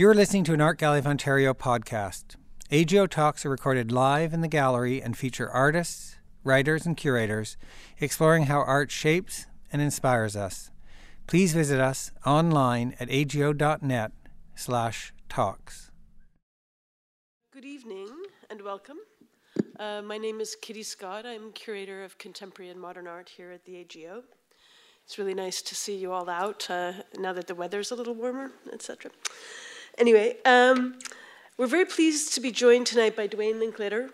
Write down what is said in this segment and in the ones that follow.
You're listening to an Art Gallery of Ontario podcast. AGO Talks are recorded live in the gallery and feature artists, writers, and curators exploring how art shapes and inspires us. Please visit us online at ago.net slash talks. Good evening and welcome. Uh, my name is Kitty Scott. I'm curator of contemporary and modern art here at the AGO. It's really nice to see you all out uh, now that the weather's a little warmer, etc. Anyway, um, we're very pleased to be joined tonight by Duane Linklater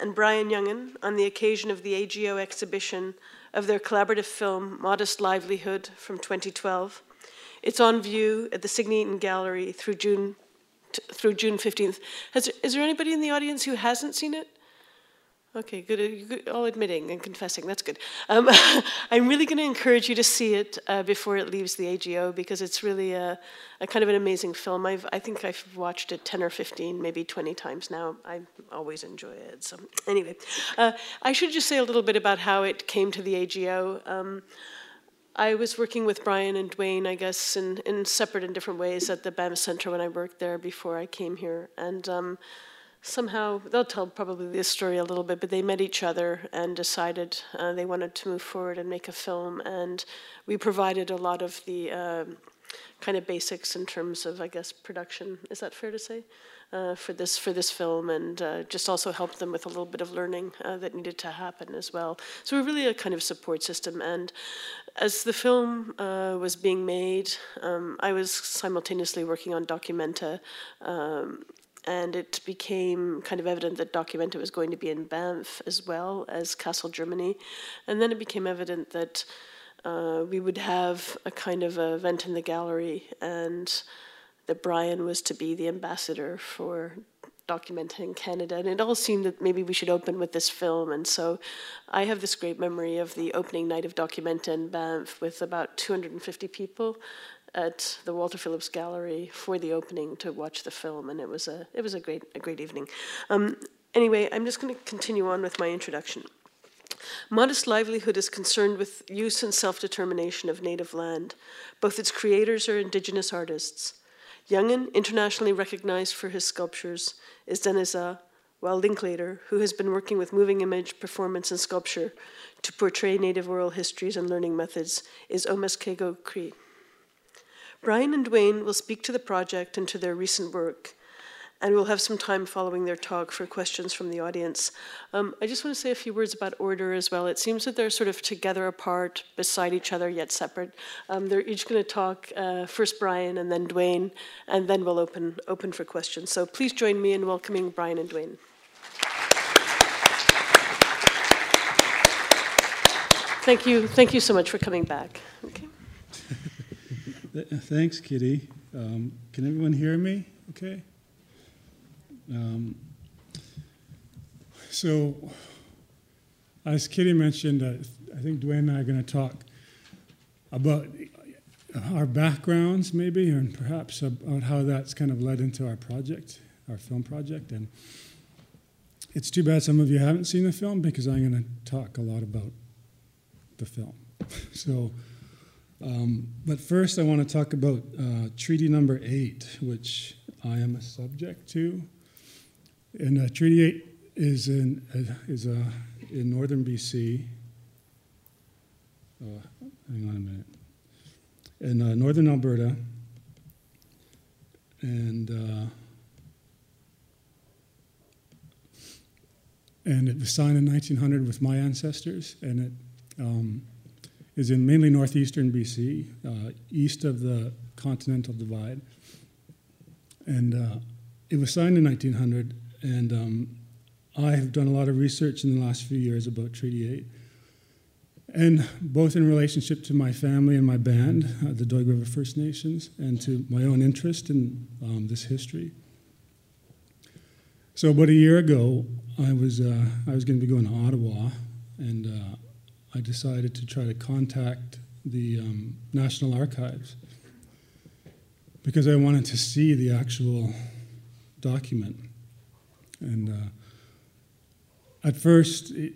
and Brian Jungen on the occasion of the AGO exhibition of their collaborative film Modest Livelihood from 2012. It's on view at the Signy Eaton Gallery through June through June 15th. Has, is there anybody in the audience who hasn't seen it? Okay, good. good. All admitting and confessing. That's good. Um, I'm really going to encourage you to see it uh, before it leaves the AGO because it's really a, a, kind of an amazing film. I've, I think I've watched it 10 or 15, maybe 20 times now. I always enjoy it. So, anyway, uh, I should just say a little bit about how it came to the AGO. Um, I was working with Brian and Duane, I guess, in, in separate and different ways at the Banff Center when I worked there before I came here. And um, somehow they'll tell probably this story a little bit, but they met each other and decided uh, they wanted to move forward and make a film, and we provided a lot of the um, kind of basics in terms of, I guess, production. Is that fair to say? Uh, for this for this film, and uh, just also helped them with a little bit of learning uh, that needed to happen as well. So we're really a kind of support system. And as the film uh, was being made, um, I was simultaneously working on Documenta, um, and it became kind of evident that Documenta was going to be in Banff as well as Kassel, Germany. And then it became evident that uh, we would have a kind of a event in the gallery, and that Brian was to be the ambassador for Documenta in Canada. And it all seemed that maybe we should open with this film. And so I have this great memory of the opening night of Documenta in Banff with about 250 people at the Walter Phillips Gallery for the opening to watch the film, and it was a it was a great a great evening. Um, anyway, I'm just going to continue on with my introduction. Modest livelihood is concerned with use and self determination of native land. Both its creators are Indigenous artists. Jungen, internationally recognized for his sculptures, is Dane-zaa, while Linklater, who has been working with moving image, performance, and sculpture to portray Native oral histories and learning methods, is Omeskego Cree. Brian and Duane will speak to the project and to their recent work, and we'll have some time following their talk for questions from the audience. Um, I just want to say a few words about order as well. It seems that they're sort of together apart, beside each other, yet separate. Um, they're each going to talk uh, first Brian and then Duane, and then we'll open, open for questions. So please join me in welcoming Brian and Duane. Thank you. Thank you so much for coming back. Okay. Thanks, Kitty. Um, can everyone hear me? Okay. Um, so, as Kitty mentioned, uh, I think Duane and I are going to talk about our backgrounds, maybe, and perhaps about how that's kind of led into our project, our film project. And it's too bad some of you haven't seen the film because I'm going to talk a lot about the film. so. Um, but first, I want to talk about uh, Treaty Number Eight, which I am a subject to. And uh, Treaty Eight is in uh, is uh, in northern BC. Uh, hang on a minute. In uh, northern Alberta, and and it was signed in 1900 with my ancestors, and it. Um, is in mainly northeastern BC, uh, east of the Continental Divide. And uh, it was signed in 1900, and um, I have done a lot of research in the last few years about Treaty 8. And both in relationship to my family and my band, uh, the Doig River First Nations, and to my own interest in um, this history. So about a year ago, I was uh, I was going to be going to Ottawa, and uh, I decided to try to contact the um, National Archives because I wanted to see the actual document. And uh, at first, it,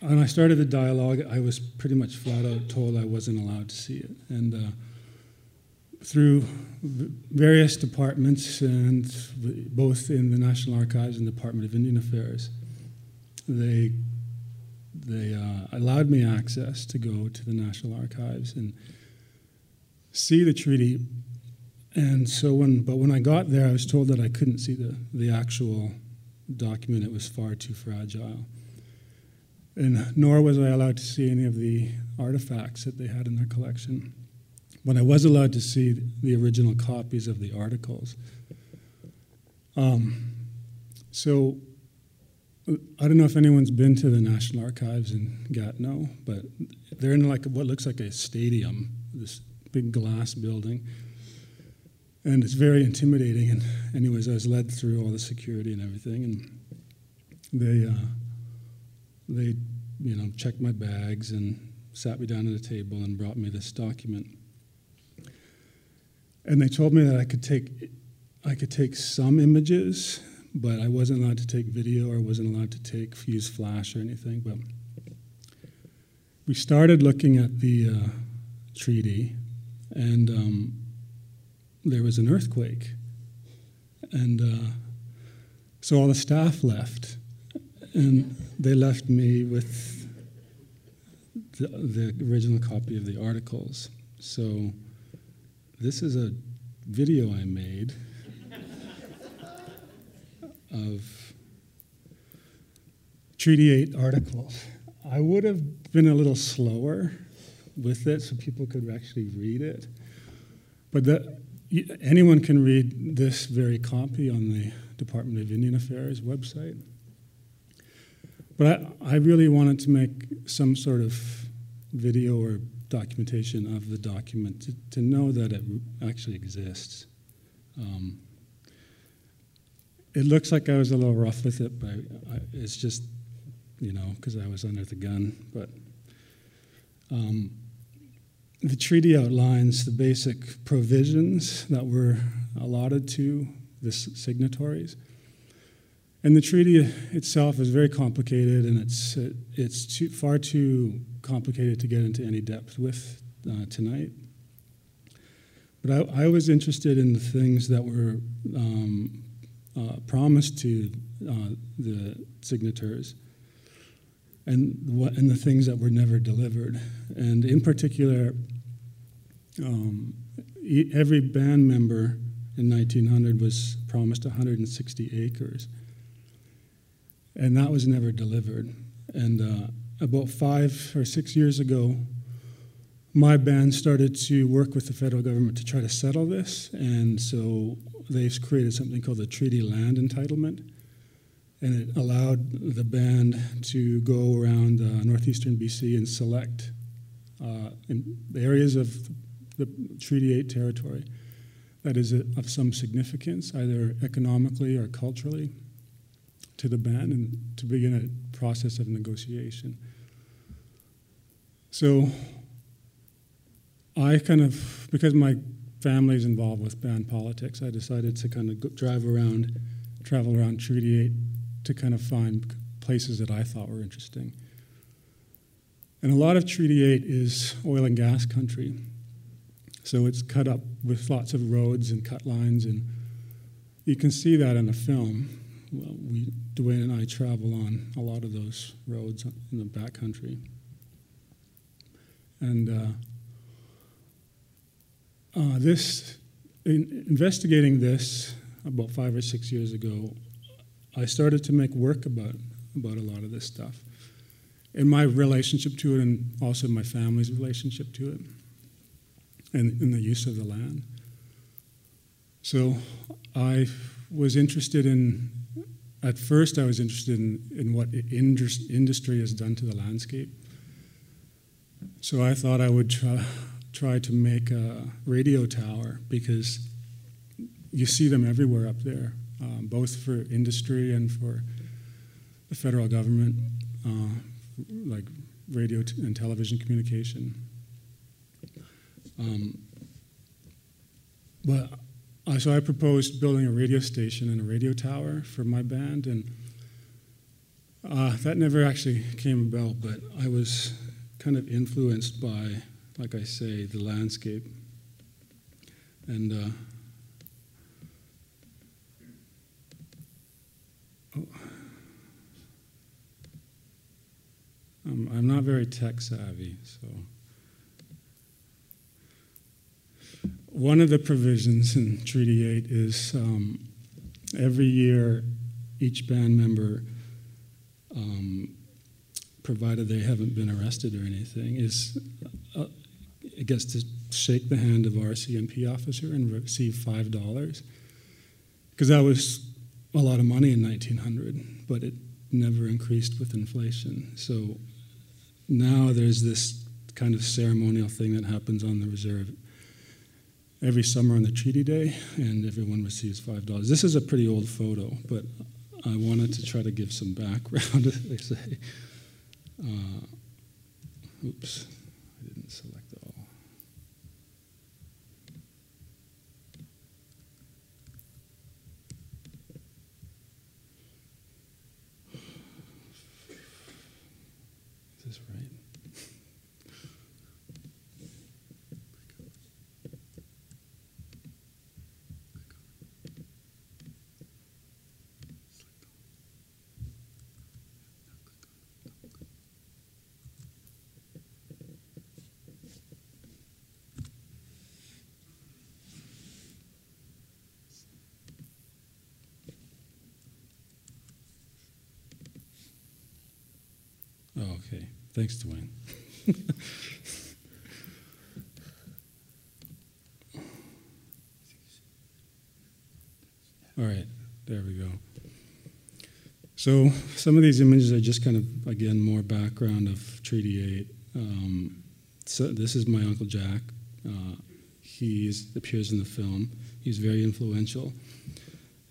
when I started the dialogue, I was pretty much flat out told I wasn't allowed to see it. And uh, through various departments and both in the National Archives and Department of Indian Affairs, they they uh, allowed me access to go to the National Archives and see the treaty. And so when, but when I got there, I was told that I couldn't see the, the actual document. It was far too fragile. And nor was I allowed to see any of the artifacts that they had in their collection. But I was allowed to see the original copies of the articles. Um, so I don't know if anyone's been to the National Archives in Gatineau, but they're in like what looks like a stadium, this big glass building, and it's very intimidating. And anyways, I was led through all the security and everything, and they uh, they you know checked my bags and sat me down at a table and brought me this document. And they told me that I could take I could take some images but I wasn't allowed to take video or wasn't allowed to take use flash or anything. But we started looking at the uh, treaty, and um, there was an earthquake, and uh, so all the staff left, and they left me with the, the original copy of the articles. So this is a video I made of Treaty 8 articles. I would have been a little slower with it so people could actually read it. But the, anyone can read this very copy on the Department of Indian Affairs website. But I, I really wanted to make some sort of video or documentation of the document to, to know that it actually exists. Um, it looks like I was a little rough with it, but I, it's just, you know, because I was under the gun. But um, the treaty outlines the basic provisions that were allotted to the signatories. And the treaty itself is very complicated, and it's, it's too, far too complicated to get into any depth with uh, tonight. But I, I, was interested in the things that were um, promised to uh, the signatories and, what, and the things that were never delivered. And in particular, um, every band member in 1900 was promised 160 acres. And that was never delivered. And uh, about five or six years ago, my band started to work with the federal government to try to settle this. And so they've created something called the Treaty Land Entitlement, and it allowed the band to go around uh, northeastern BC and select uh, areas of the Treaty 8 territory that is of some significance, either economically or culturally, to the band and to begin a process of negotiation. So I kind of, because my family's involved with band politics, I decided to kind of drive around, travel around Treaty 8 to kind of find places that I thought were interesting. And a lot of Treaty 8 is oil and gas country. So it's cut up with lots of roads and cut lines, and you can see that in the film. Well, we, Duane and I travel on a lot of those roads in the backcountry. And uh, uh, this, in investigating this about five or six years ago, I started to make work about, about a lot of this stuff. and my relationship to it, and also my family's relationship to it, and, in the use of the land. So I was interested in, at first, I was interested in, in what industry has done to the landscape. So I thought I would try, try to make a radio tower because you see them everywhere up there, um, both for industry and for the federal government, uh, like radio and television communication. Um, but uh, so I proposed building a radio station and a radio tower for my band, and uh, that never actually came about. But I was kind of influenced by like I say, the landscape. And uh, oh. I'm, I'm not very tech savvy, so. One of the provisions in Treaty 8 is um, every year each band member, um, provided they haven't been arrested or anything, is gets to shake the hand of RCMP officer and receive five dollars because that was a lot of money in 1900, but it never increased with inflation. So now there's this kind of ceremonial thing that happens on the reserve every summer on the treaty day, and everyone receives five dollars. This is a pretty old photo, but I wanted to try to give some background, as they say. Uh, oops, I didn't select all. Is this right? Oh, okay. Thanks, Duane. All right, there we go. So some of these images are just kind of, again, more background of Treaty 8. Um, so this is my Uncle Jack. Uh, he appears in the film. He's very influential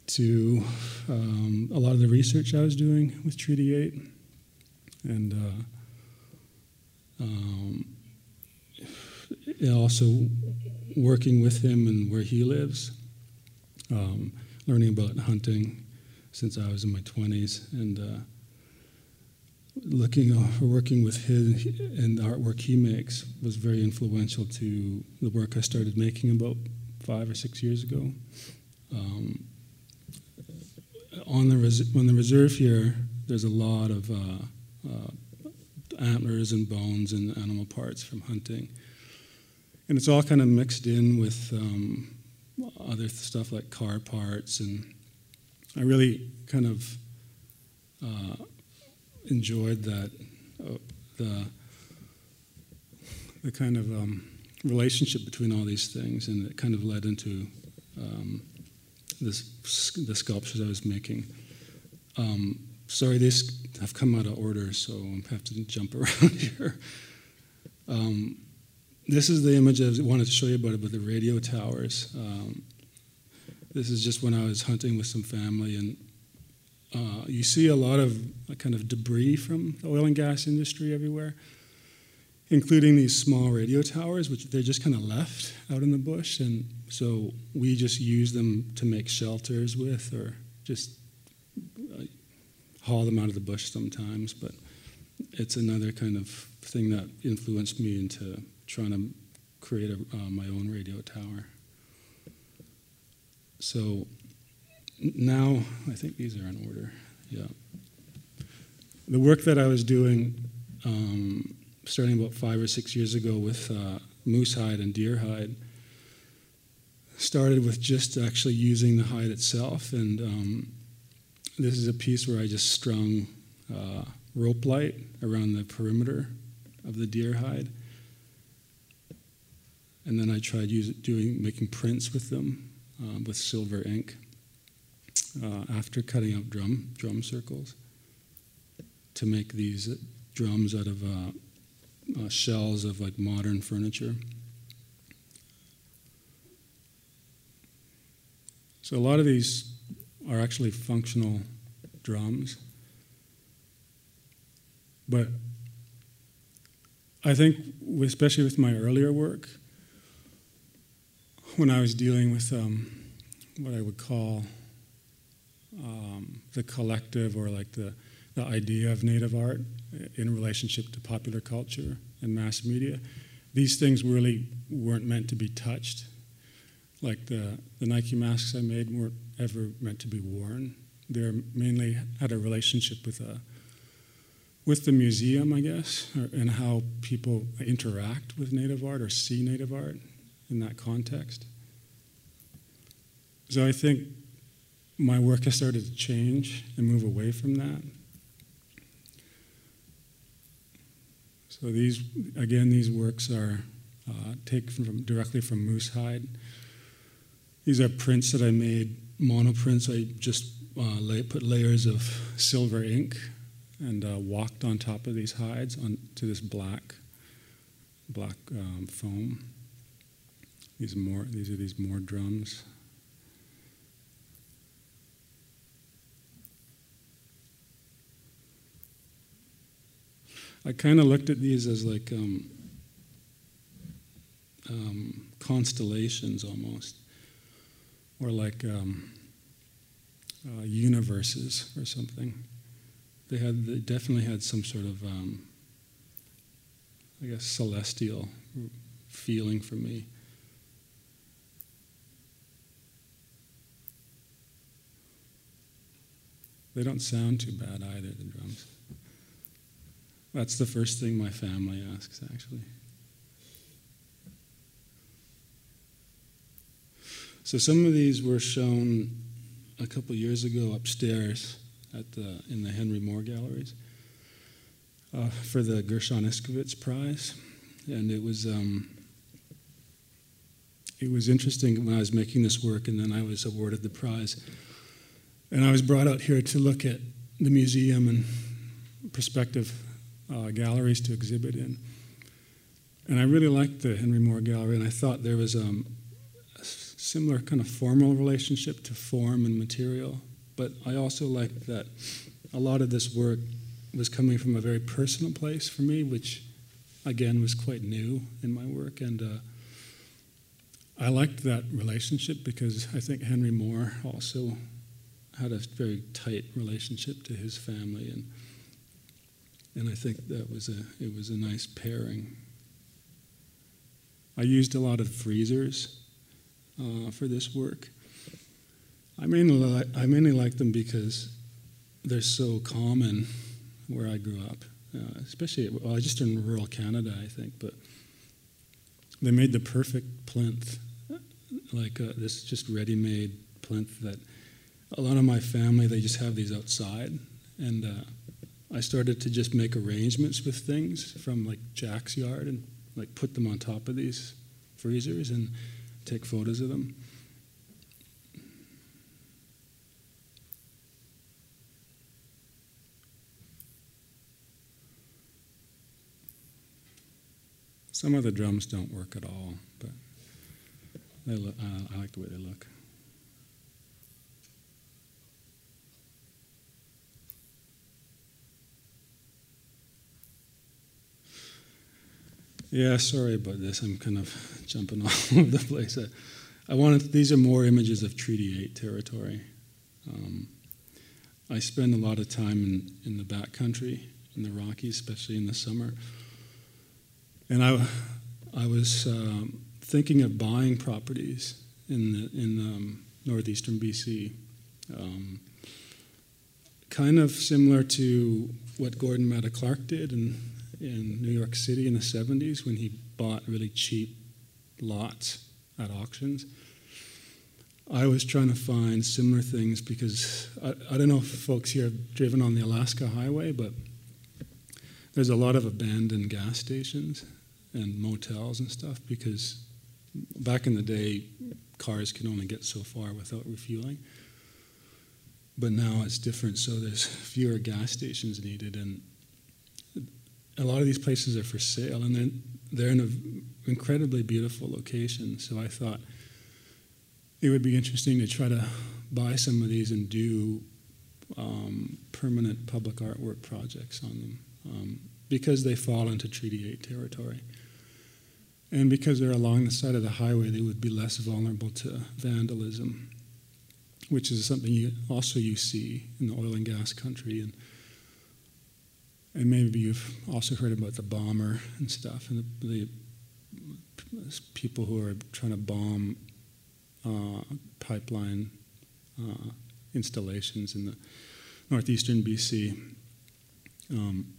to um, a lot of the research I was doing with Treaty 8 and uh, um, also working with him and where he lives, um, learning about hunting since I was in my 20s, and uh, looking uh, working with his and the artwork he makes was very influential to the work I started making about five or six years ago. Um, on the res- on the reserve here, there's a lot of uh, antlers and bones and animal parts from hunting. And it's all kind of mixed in with um, other stuff like car parts. And I really kind of uh, enjoyed that, uh, the, the kind of um, relationship between all these things. And it kind of led into um, this, the sculptures I was making. Um, sorry, these have come out of order, so I have to jump around here. Um, this is the image I wanted to show you about, about the radio towers. Um, this is just when I was hunting with some family, and uh, you see a lot of kind of debris from the oil and gas industry everywhere, including these small radio towers, which they're just kind of left out in the bush, and so we just use them to make shelters with, or just haul them out of the bush sometimes, but it's another kind of thing that influenced me into trying to create a, uh, my own radio tower. So now I think these are in order. Yeah. The work that I was doing, um, starting about five or six years ago with uh, moose hide and deer hide, started with just actually using the hide itself and um, this is a piece where I just strung uh, rope light around the perimeter of the deer hide. And then I tried use, doing, making prints with them um, with silver ink uh, after cutting out drum, drum circles to make these drums out of uh, uh, shells of like modern furniture. So a lot of these are actually functional drums. But I think, especially with my earlier work, when I was dealing with um, what I would call um, the collective or like the, the idea of native art in relationship to popular culture and mass media, these things really weren't meant to be touched like the, the Nike masks I made weren't ever meant to be worn. They're mainly had a relationship with a with the museum, I guess, or, and how people interact with Native art or see Native art in that context. So I think my work has started to change and move away from that. So these, again, these works are uh, taken from, directly from moose hide. These are prints that I made, monoprints. I just uh, lay, put layers of silver ink and uh, walked on top of these hides onto this black, black um, foam. These more, these are these more drums. I kind of looked at these as like um, um, constellations almost, or like um, uh, universes or something. They had they definitely had some sort of um, I guess celestial feeling for me. They don't sound too bad either, the drums. That's the first thing my family asks, actually. So some of these were shown a couple years ago upstairs at the, in the Henry Moore galleries uh, for the Gershon Iskowitz Prize, and it was um, it was interesting when I was making this work, and then I was awarded the prize, and I was brought out here to look at the museum and prospective uh, galleries to exhibit in. And I really liked the Henry Moore Gallery, and I thought there was um, similar kind of formal relationship to form and material. But I also liked that a lot of this work was coming from a very personal place for me, which again was quite new in my work. And uh, I liked that relationship because I think Henry Moore also had a very tight relationship to his family and and I think that was a it was a nice pairing. I used a lot of freezers uh, for this work. I mainly li- I mainly like them because they're so common where I grew up, uh, especially well, just in rural Canada, I think. But they made the perfect plinth, like uh, this just ready-made plinth that a lot of my family they just have these outside, and uh, I started to just make arrangements with things from like Jack's yard and like put them on top of these freezers and take photos of them. Some of the drums don't work at all, but look, uh, I like the way they look. Yeah, sorry about this. I'm kind of jumping all over the place. I, I wanted, these are more images of Treaty 8 territory. Um, I spend a lot of time in, in the backcountry, in the Rockies, especially in the summer. And I, I was um, thinking of buying properties in, the, in um, northeastern BC. Um, kind of similar to what Gordon Matta Clark did and in New York City in the 70s when he bought really cheap lots at auctions. I was trying to find similar things because I, I don't know if folks here have driven on the Alaska Highway, but there's a lot of abandoned gas stations and motels and stuff because back in the day, cars could only get so far without refueling. But now it's different, so there's fewer gas stations needed, and a lot of these places are for sale, and they're, they're in an incredibly beautiful location. So I thought it would be interesting to try to buy some of these and do um, permanent public artwork projects on them um, because they fall into Treaty 8 territory. And because they're along the side of the highway, they would be less vulnerable to vandalism, which is something you also you see in the oil and gas country. And and maybe you've also heard about the bomber and stuff, and the, the people who are trying to bomb uh, pipeline uh, installations in the northeastern BC. Um,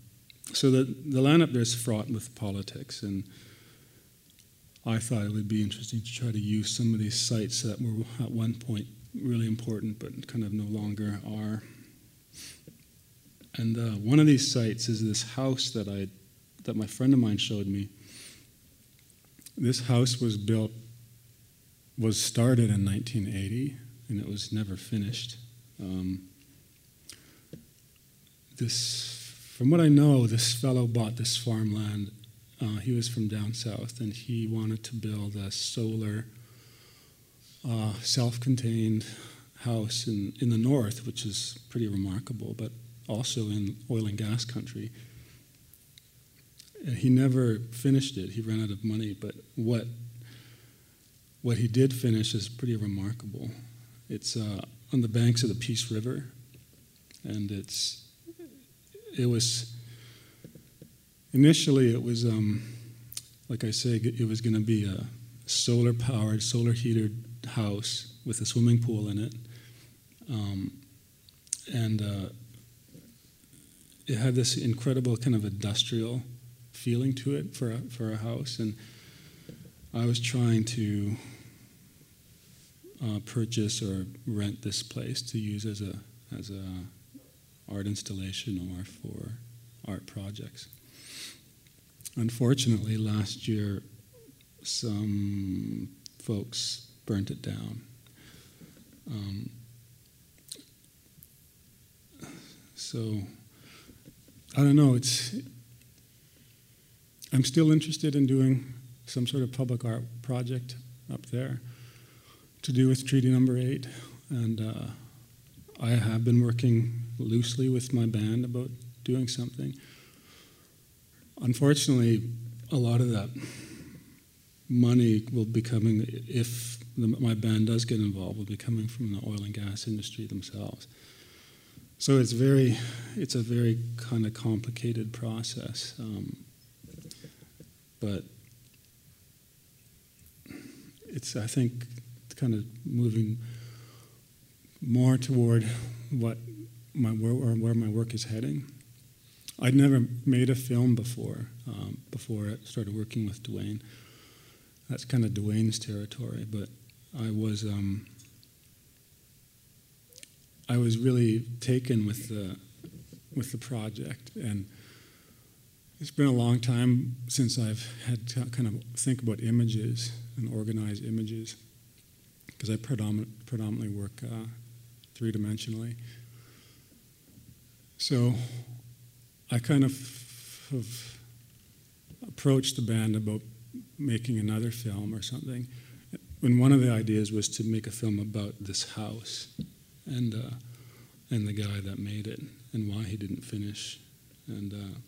so the, the land up there is fraught with politics, and I thought it would be interesting to try to use some of these sites that were at one point really important but kind of no longer are. And uh, one of these sites is this house that I that my friend of mine showed me. This house was built was started in 1980 and it was never finished. Um, this, from what I know, this fellow bought this farmland. Uh, he was from down south, and he wanted to build a solar, uh, self-contained house in, in the north, which is pretty remarkable, but also in oil and gas country. He never finished it. He ran out of money, but what what he did finish is pretty remarkable. It's uh, on the banks of the Peace River, and it's it was initially it was um, like I say it was going to be a solar powered, solar heated house with a swimming pool in it, um, and uh, it had this incredible kind of industrial feeling to it for a, for a house and. I was trying to uh, purchase or rent this place to use as a as a art installation or for art projects. Unfortunately, last year some folks burnt it down. Um, so I don't know. It's I'm still interested in doing some sort of public art project up there to do with Treaty Number Eight, and uh, I have been working loosely with my band about doing something. Unfortunately, a lot of that money will be coming, if the, my band does get involved, will be coming from the oil and gas industry themselves. So it's very, it's a very kind of complicated process. Um, but it's I think kind of moving more toward what my or where my work is heading. I'd never made a film before um, before I started working with Duane. That's kind of Duane's territory, but I was um, I was really taken with the with the project and it's been a long time since I've had to kind of think about images and organize images because I predominant, predominantly work uh, three dimensionally. So I kind of have approached the band about making another film or something. And one of the ideas was to make a film about this house and, uh, and the guy that made it and why he didn't finish. And uh,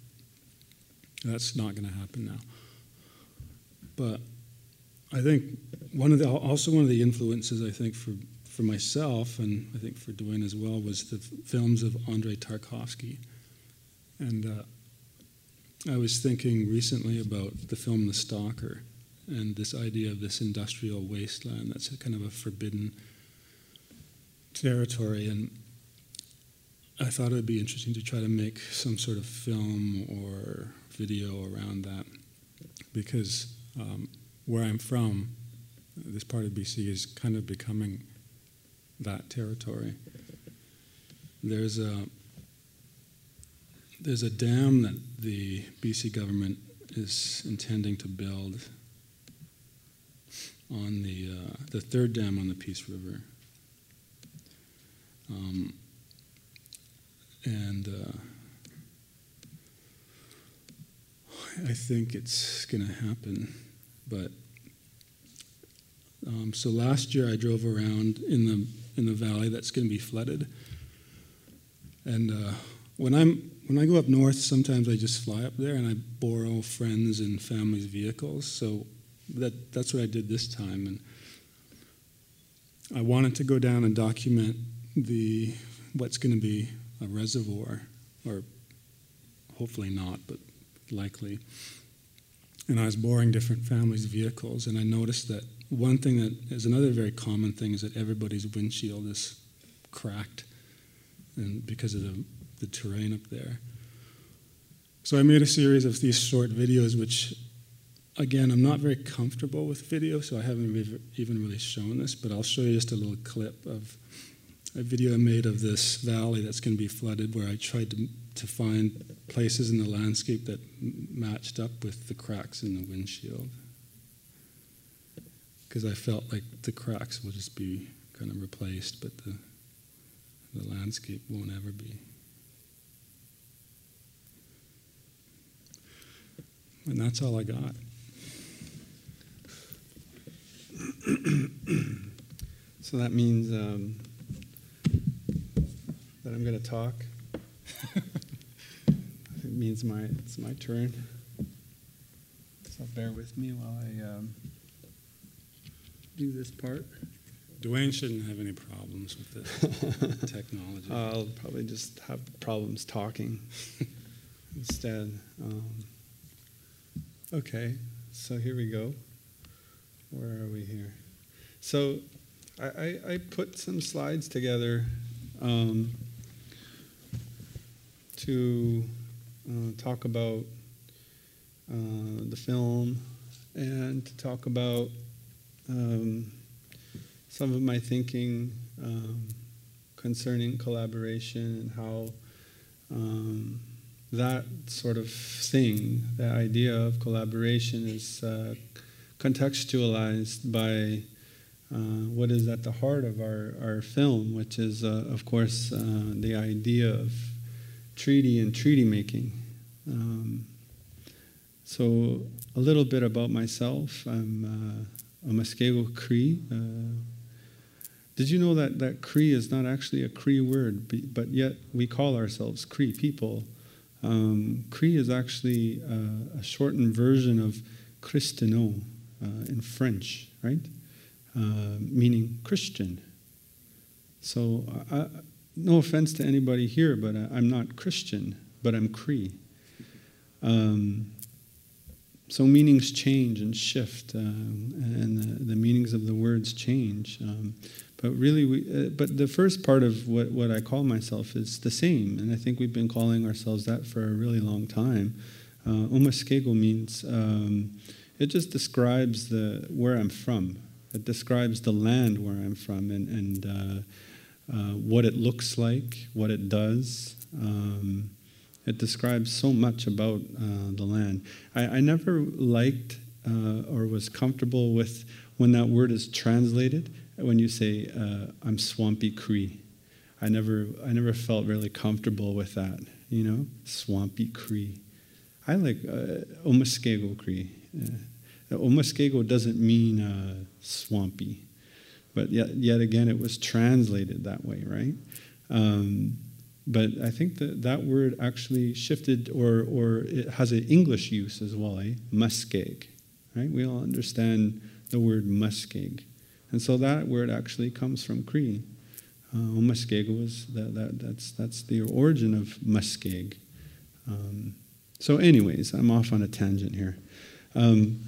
that's not going to happen now. But I think one of the also one of the influences I think for for myself and I think for Duane as well was the films of Andrei Tarkovsky, and uh, I was thinking recently about the film The Stalker and this idea of this industrial wasteland that's kind of a forbidden territory and I thought it would be interesting to try to make some sort of film or video around that because um, where I'm from, this part of BC is kind of becoming that territory. There's a there's a dam that the BC government is intending to build on the uh, the third dam on the Peace River, um, and uh, I think it's going to happen. But um, so last year I drove around in the in the valley that's going to be flooded, and uh, when I'm when I go up north, sometimes I just fly up there and I borrow friends and family's vehicles. So that that's what I did this time, and I wanted to go down and document the what's going to be a reservoir, or hopefully not, but likely. And I was borrowing different families' vehicles, and I noticed that one thing that is another very common thing is that everybody's windshield is cracked, and because of the, the terrain up there. So I made a series of these short videos, which, again, I'm not very comfortable with video, so I haven't even really shown this, but I'll show you just a little clip of a video I made of this valley that's going to be flooded, where I tried to, to find places in the landscape that matched up with the cracks in the windshield. Because I felt like the cracks will just be kind of replaced, but the, the landscape won't ever be. And that's all I got. so that means um, that I'm going to talk. it means my it's my turn. So bear with me while I um, do this part. Duane shouldn't have any problems with this technology. I'll probably just have problems talking instead. Um, okay, so here we go. Where are we here? So I, I, I put some slides together um, to uh, talk about uh, the film and to talk about um, some of my thinking um, concerning collaboration and how um, that sort of thing, the idea of collaboration, is uh, contextualized by uh, what is at the heart of our, our film, which is, uh, of course, uh, the idea of treaty and treaty making. Um, so, a little bit about myself. I'm uh, a Muskego Cree. Uh, did you know that, that Cree is not actually a Cree word, but yet we call ourselves Cree people? Um, Cree is actually uh, a shortened version of Christiano uh, in French, right? Uh, meaning Christian. So, I, no offense to anybody here, but I, am not Christian, but I'm Cree. Um, so meanings change and shift, uh, and the, the, meanings of the words change. Um, but really, we, uh, but the first part of what, what I call myself is the same, and I think we've been calling ourselves that for a really long time. Uh, means um, it just describes the where I'm from. It describes the land where I'm from and, and uh, uh, what it looks like, what it does. Um, it describes so much about uh, the land. I, I never liked uh, or was comfortable with when that word is translated when you say uh, I'm swampy Cree. I never I never felt really comfortable with that. You know, swampy Cree. I like uh, Omuskego Cree. Uh, Omuskego doesn't mean uh, swampy, but yet yet again it was translated that way, right? Um, but I think that that word actually shifted, or or it has an English use as well, eh? Muskeg, right? We all understand the word muskeg. And so that word actually comes from Cree. Uh, Muskego is that, that, that's, that's the origin of muskeg. Um, so, anyways, I'm off on a tangent here. Um,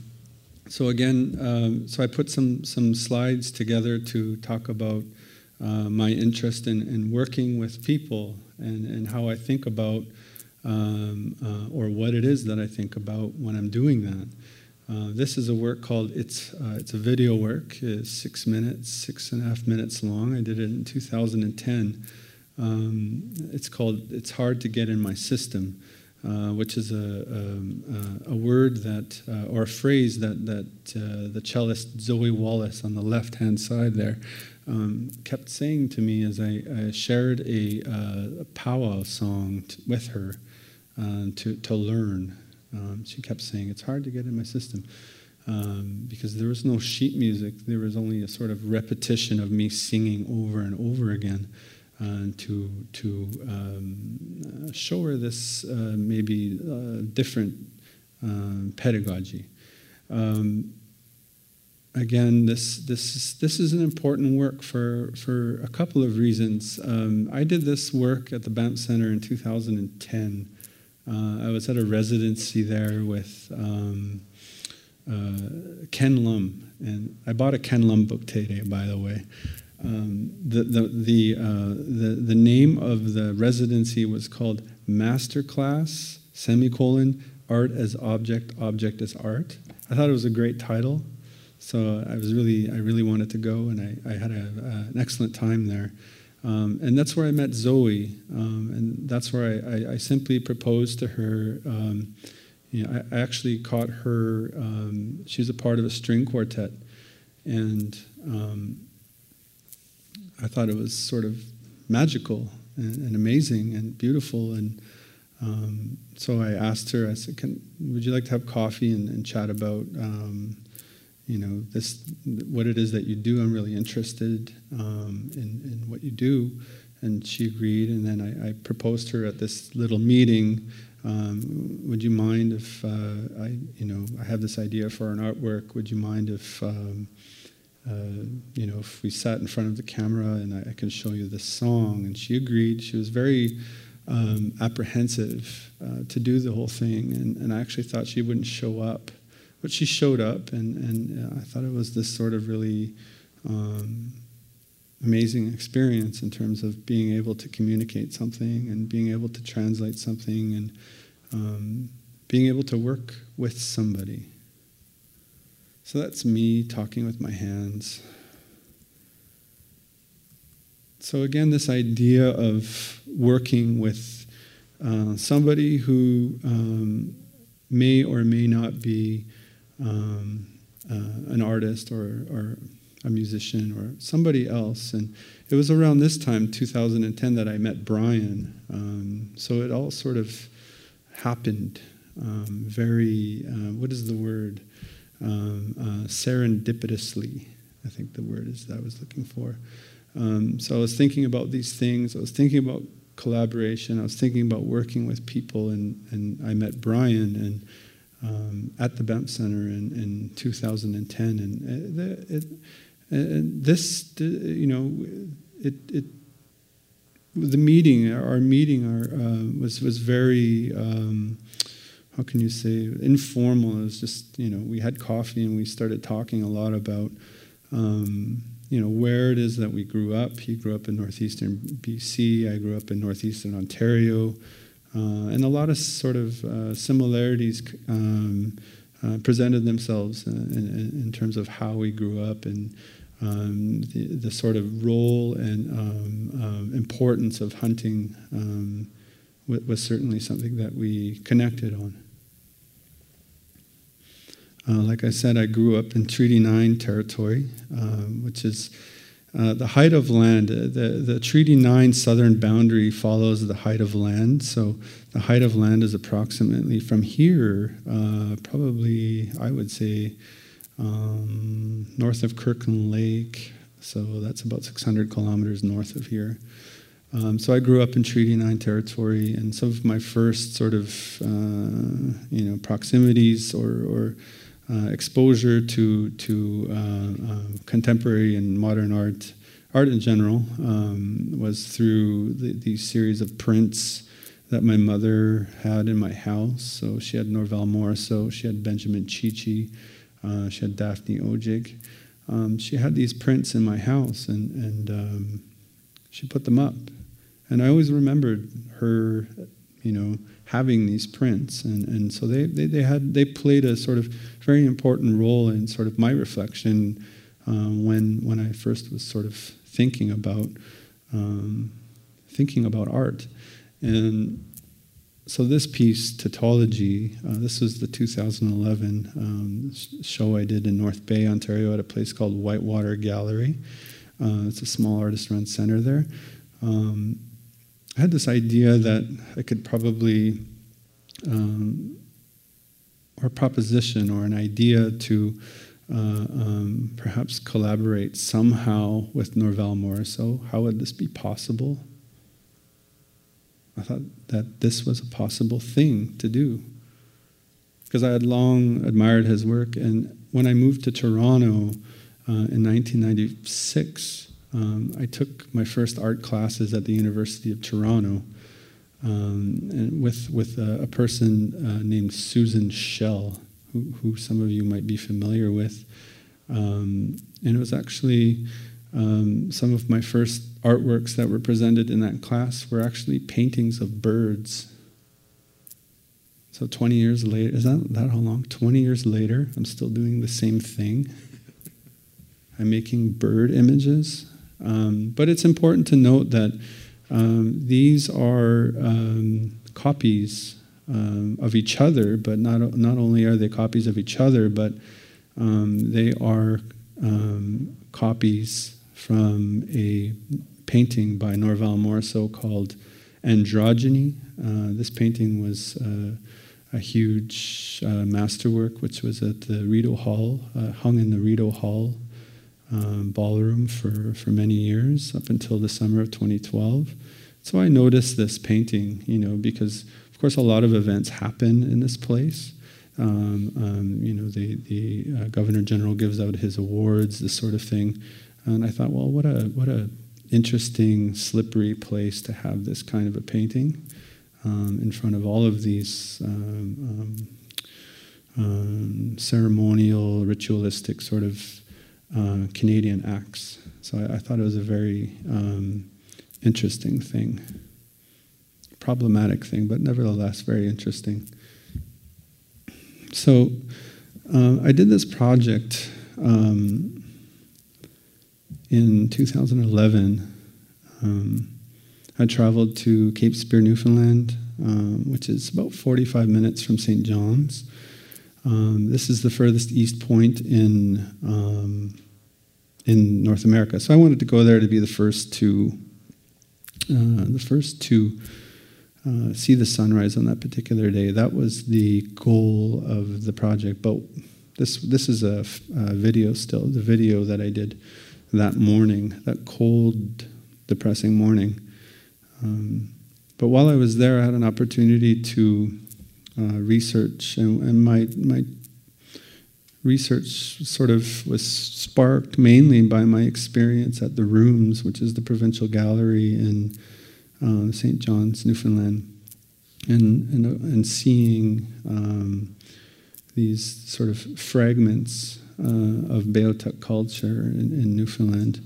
so again, um, so I put some some slides together to talk about uh, my interest in, in working with people and, and how I think about um, uh, or what it is that I think about when I'm doing that. Uh, this is a work called it's uh, it's a video work. It's six minutes, six and a half minutes long. I did it in 2010. Um, it's called "It's Hard to Get in My System," uh, which is a, um, uh, a word that uh, or a phrase that that the cellist Zoe Wallace on the left hand side there um, kept saying to me as I, I shared a, a powwow song t- with her to to learn. Um, she kept saying, It's hard to get in my system. Um, because there was no sheet music, there was only a sort of repetition of me singing over and over again uh, to, to um, uh, show her this uh, maybe uh, different pedagogy. Um, again, this, this, is, this is an important work for, for a couple of reasons. Um, I did this work at the Banff Center in 2010. Uh, I was at a residency there with um, uh, Ken Lum, and I bought a Ken Lum book today, by the way. Um, the the the, uh, the the name of the residency was called Masterclass semicolon Art as Object, Object as Art. I thought it was a great title, so I was really I really wanted to go, and I, I had a, uh, an excellent time there. Um, and that's where I met Zoe, um, and that's where I, I, I, simply proposed to her. Um, you know, I, I, actually caught her. Um, she was a part of a string quartet, and um, I thought it was sort of magical and, and amazing and beautiful. And um, so I asked her. I said, "Would you like to have coffee and, and chat about?" you know this what it is that you do i'm really interested um, in, in what you do and she agreed and then I, I proposed her at this little meeting um, would you mind if uh, i you know i have this idea for an artwork would you mind if um, uh, you know if we sat in front of the camera and I, I, can show you this song and she agreed she was very um, apprehensive uh, to do the whole thing and, and i actually thought she wouldn't show up but she showed up, and, and I thought it was this sort of really um, amazing experience in terms of being able to communicate something and being able to translate something and um, being able to work with somebody. So that's me talking with my hands. So, again, this idea of working with uh, somebody who um, may or may not be um, uh, an artist or, or a musician or somebody else. And it was around this time, 2010, that I met Brian. Um, so it all sort of happened um, very, uh, what is the word? Um, uh, serendipitously, I think the word is that I was looking for. Um, so I was thinking about these things. I was thinking about collaboration. I was thinking about working with people, and, and I met Brian. and um, at the Banff Center in, in 2010, and uh, it, it, this, you know, it, it the meeting, our meeting, our, uh, was was very. Um, how can you say informal? It was just you know we had coffee and we started talking a lot about um, you know where it is that we grew up. He grew up in northeastern BC. I grew up in northeastern Ontario. Uh, and a lot of sort of uh, similarities um, uh, presented themselves in, in, terms of how we grew up and um, the, the, sort of role and um, um importance of hunting um, was certainly something that we connected on. Uh, like I said, I grew up in Treaty 9 territory, um, which is uh, the height of land, uh, the, the Treaty 9 southern boundary follows the height of land. So the height of land is approximately from here, uh, probably, I would say, um, north of Kirkland Lake. So that's about 600 kilometers north of here. Um, so I grew up in Treaty 9 territory, and some of my first sort of, uh, you know, proximities or, or uh, exposure to to uh, uh, contemporary and modern art, art in general, um, was through the, these series of prints that my mother had in my house. So she had Norval Morrisseau, she had Benjamin Chee Chee, uh, she had Daphne Odjig. Um, she had these prints in my house, and and um, she put them up. And I always remembered her, you know, having these prints. And, and so they, they, they, had, they played a sort of very important role in sort of my reflection um, when, when I first was sort of thinking about, um, thinking about art. And so this piece, Tautology, uh, this was the 2011 um, show I did in North Bay, Ontario, at a place called Whitewater Gallery. Uh, it's a small artist-run center there. Um, I had this idea that I could probably, um, or proposition or an idea to uh, um, perhaps collaborate somehow with Norval Morrisseau. How would this be possible? I thought that this was a possible thing to do. Because I had long admired his work, and when I moved to Toronto uh, in 1996, um, I took my first art classes at the University of Toronto um, with, with a, a person uh, named Susan Shell, who, who some of you might be familiar with. Um, and it was actually um, some of my first artworks that were presented in that class were actually paintings of birds. So 20 years later, is that, that how long? 20 years later, I'm still doing the same thing. I'm making bird images. Um, but it's important to note that um, these are um, copies um, of each other, but not, not only are they copies of each other, but um, they are um, copies from a painting by Norval Morrisseau called Androgyny. Uh, this painting was uh, a huge uh, masterwork, which was at the Rideau Hall, uh, hung in the Rideau Hall um, ballroom for, for many years, up until the summer of 2012. So I noticed this painting, you know, because of course a lot of events happen in this place. Um, um, you know, the, the uh, Governor General gives out his awards, this sort of thing. And I thought, well, what a, what a interesting, slippery place to have this kind of a painting um, in front of all of these um, um, um, ceremonial, ritualistic sort of uh, Canadian acts. So I, I, thought it was a very um, interesting thing, problematic thing, but nevertheless very interesting. So uh, I did this project um, in 2011. Um, I traveled to Cape Spear, Newfoundland, um, which is about 45 minutes from St. John's. Um, this is the furthest east point in um, in North America. So I wanted to go there to be the first to uh, the first to uh, see the sunrise on that particular day. That was the goal of the project. But this this is a, video still, the video that I did that morning, that cold, depressing morning. Um, but while I was there, I had an opportunity to uh, research, and, and my my research sort of was sparked mainly by my experience at the Rooms, which is the provincial gallery in uh, St. John's, Newfoundland, and and, and seeing um, these sort of fragments uh, of Beothuk culture in, in, Newfoundland.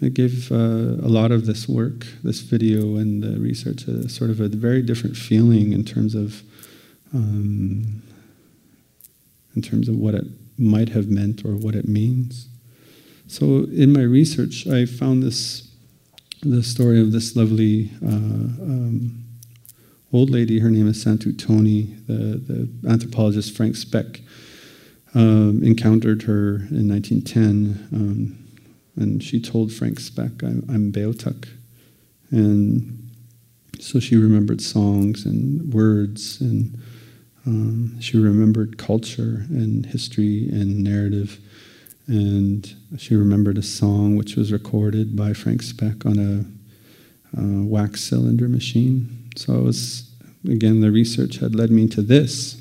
It gave uh, a lot of this work, this video, and the research a sort of a very different feeling in terms of um, in terms of what it might have meant or what it means. So in my research, I found this the story of this lovely uh, um, old lady. Her name is Santu Toney. The, the anthropologist Frank Speck um, encountered her in 1910, um, and she told Frank Speck, "I'm, I'm Beothuk," and so she remembered songs and words and um, she remembered culture and history and narrative. And she remembered a song which was recorded by Frank Speck on a, wax cylinder machine. So it was, again, the research had led me to this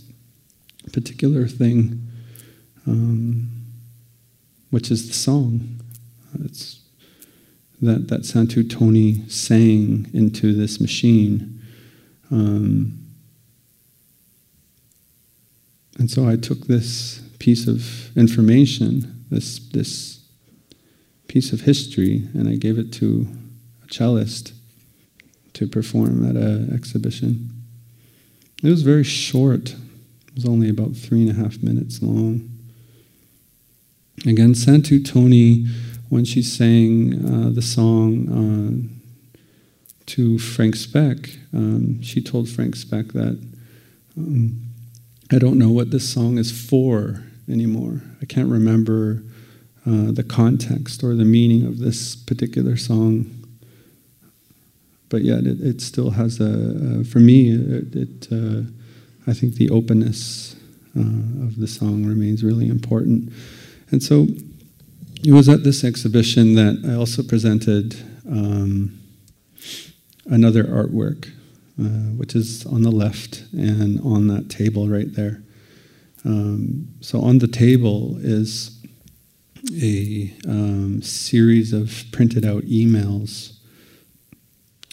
particular thing, um, which is the song. It's that, that Santu Toney sang into this machine. Um, and so I took this piece of information, this, this piece of history, and I gave it to a cellist to perform at an exhibition. It was very short, it was only about three and a half minutes long. Again, Santu Toney, when she sang uh, the song uh, to Frank Speck, um, she told Frank Speck that. Um, I don't know what this song is for anymore. I can't remember uh, the context or the meaning of this particular song. But yet, it, it still has a, uh, for me, it, it uh, I think the openness uh, of the song remains really important. And so it was at this exhibition that I also presented um, another artwork uh, which is on the left and on that table right there. Um, so on the table is a um, series of printed out emails.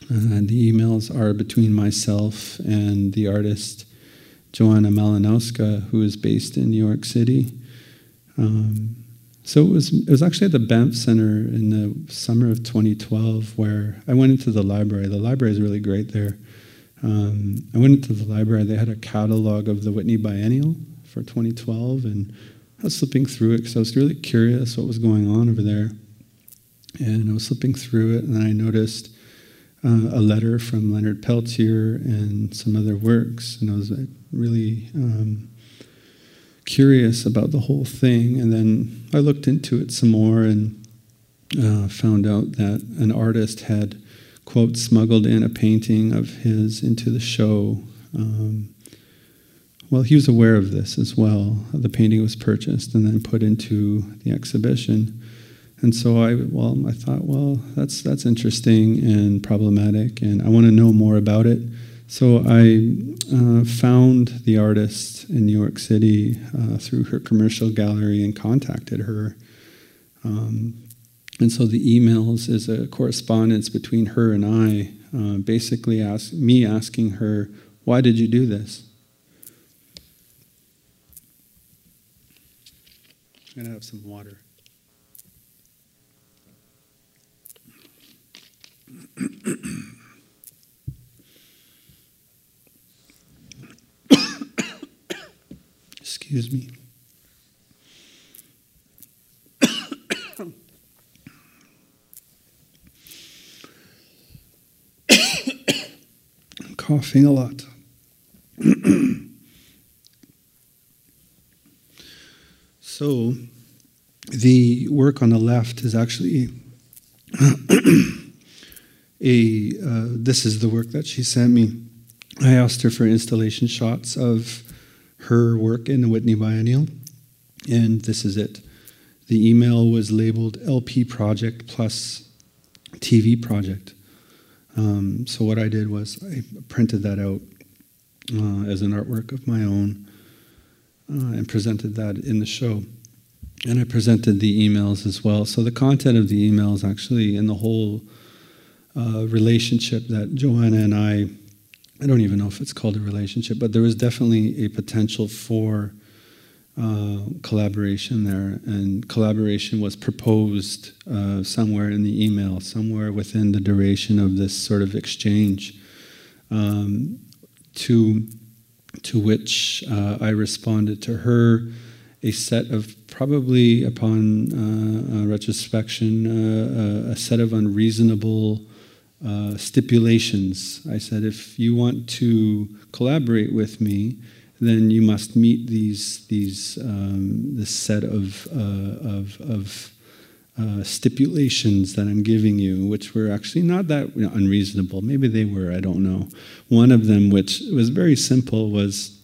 The emails are between myself and the artist Joanna Malinowska, who is based in New York City. Um, so it was, it was actually at the Banff Center in the summer of 2012 where I went into the library. The library is really great there. Um, I went into the library, they had a catalog of the Whitney Biennial for 2012, and I was slipping through it because I was really curious what was going on over there. And I was slipping through it, and I noticed uh, a letter from Leonard Peltier and some other works, and I was really um, curious about the whole thing. And then I looked into it some more and uh, found out that an artist had, quote, smuggled in a painting of his into the show. Um, well, he was aware of this as well. The painting was purchased and then put into the exhibition. And so I, well, I thought, well, that's that's interesting and problematic, and I want to know more about it. So I uh, found the artist in New York City uh, through her commercial gallery and contacted her. Um, and so the emails is a correspondence between her and I, uh, basically ask, me asking her, why did you do this? I'm going to have some water. Excuse me. I'm coughing a lot. so, the work on the left is actually a. Uh, this is the work that she sent me. I asked her for installation shots of her work in the Whitney Biennial, and this is it. The email was labeled LP project plus TV project. Um, so what I did was I printed that out uh, as an artwork of my own uh, and presented that in the show. And I presented the emails as well. So the content of the emails actually in the whole uh, relationship that Joanna and I I don't even know if it's called a relationship, but there was definitely a potential for uh, collaboration there, and collaboration was proposed uh, somewhere in the email, somewhere within the duration of this sort of exchange. Um, to to which uh, I responded to her a set of probably upon uh, retrospection uh, a set of unreasonable stipulations. I said, if you want to collaborate with me, then you must meet these these um, this set of uh, of, of uh, stipulations that I'm giving you, which were actually not that unreasonable. Maybe they were. I don't know. One of them, which was very simple, was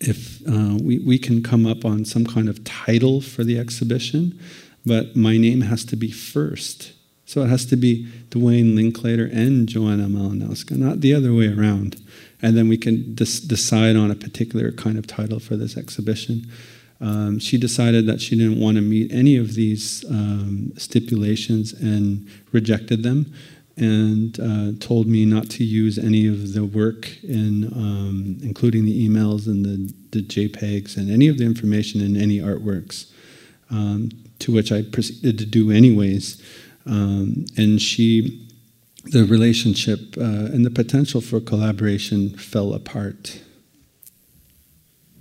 if uh, we we can come up on some kind of title for the exhibition, but my name has to be first so it has to be Duane Linklater and Joanna Malinowska, not the other way around. And then we can decide on a particular kind of title for this exhibition. Um, she decided that she didn't want to meet any of these um, stipulations and rejected them and uh, told me not to use any of the work in um, including the emails and the, the JPEGs and any of the information in any artworks um, to which I proceeded to do anyways. Um, and she, the relationship uh, and the potential for collaboration fell apart.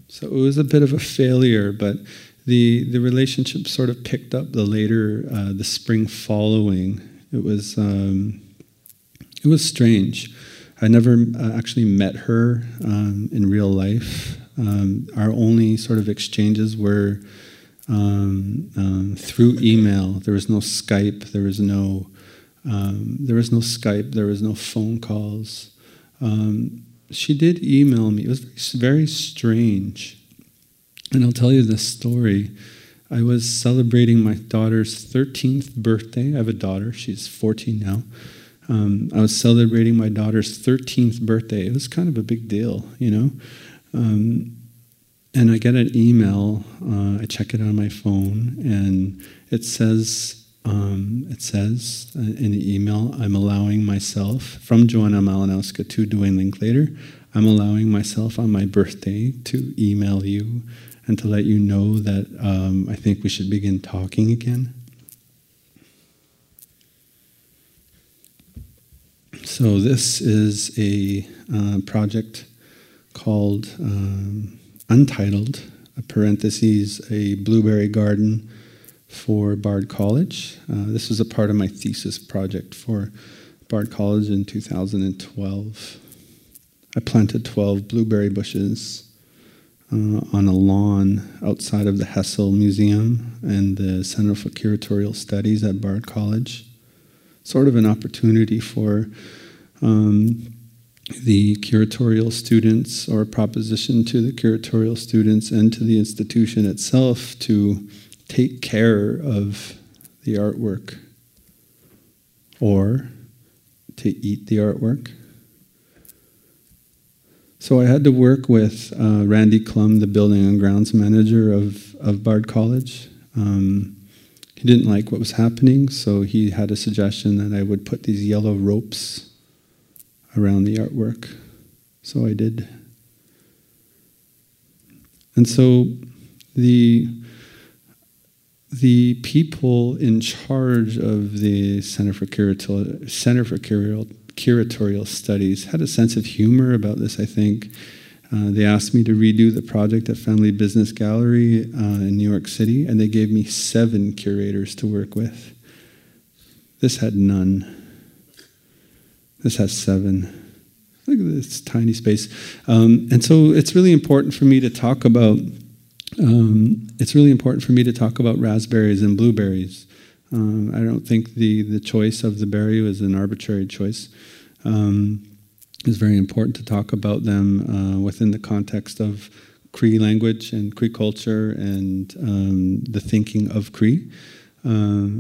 So it was a bit of a failure, but the the relationship sort of picked up the later, uh, the spring following. It was um, it was strange. I never uh, actually met her um, in real life. Um, our only sort of exchanges were um, um, through email. There was no Skype. There was no um, there was no Skype. There was no phone calls. Um, she did email me. It was very, strange. And I'll tell you this story. I was celebrating my daughter's 13th birthday. I have a daughter. She's 14 now. Um, I was celebrating my daughter's 13th birthday. It was kind of a big deal, you know. Um, and I get an email. Uh, I check it on my phone, and it says, um, it says uh, in the email, I'm allowing myself from Joanna Malinowska to Duane Linklater. I'm allowing myself on my birthday to email you and to let you know that um, I think we should begin talking again. So, this is a uh, project called um, Untitled, a parentheses, a blueberry garden for Bard College. Uh, this was a part of my thesis project for Bard College in 2012. I planted 12 blueberry bushes uh, on a lawn outside of the Hessel Museum and the Center for Curatorial Studies at Bard College. Sort of an opportunity for um, the curatorial students, or a proposition to the curatorial students and to the institution itself to take care of the artwork or to eat the artwork. So I had to work with uh, Randy Klum, the building and grounds manager of, of Bard College. Um, he didn't like what was happening, so he had a suggestion that I would put these yellow ropes around the artwork. So I did. And so the the people in charge of the Center for Curatorial, Center for curatorial studies had a sense of humor about this, I think. Uh, they asked me to redo the project at Family Business Gallery uh, in New York City, and they gave me seven curators to work with. This had none. This has seven. Look at this tiny space. Um, and so it's really important for me to talk about. Um, it's really important for me to talk about raspberries and blueberries. Um, I don't think the, the choice of the berry was an arbitrary choice. Um, it's very important to talk about them uh, within the context of Cree language and Cree culture and um, the thinking of Cree. Uh,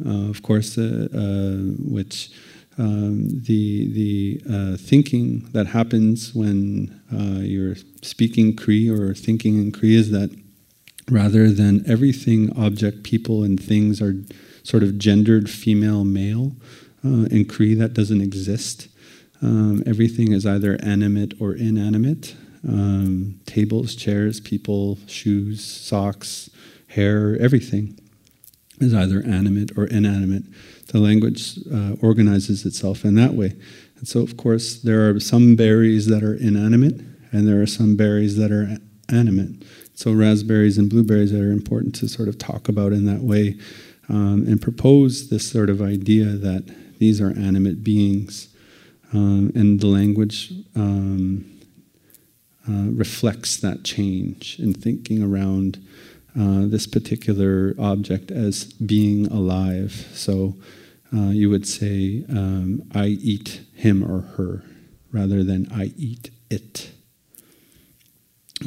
uh, of course, uh, uh, which um, the the uh, thinking that happens when you're speaking Cree or thinking in Cree is that rather than everything, object, people, and things are sort of gendered female male. Uh, in Cree, that doesn't exist. Um, everything is either animate or inanimate. Um, tables, chairs, people, shoes, socks, hair, everything is either animate or inanimate. The language uh, organizes itself in that way. And so, of course, there are some berries that are inanimate, and there are some berries that are animate. So, raspberries and blueberries are important to sort of talk about in that way um, and propose this sort of idea that these are animate beings. Um, and the language um, uh, reflects that change in thinking around uh, this particular object as being alive. So uh, you would say, um, I eat him or her, rather than I eat it.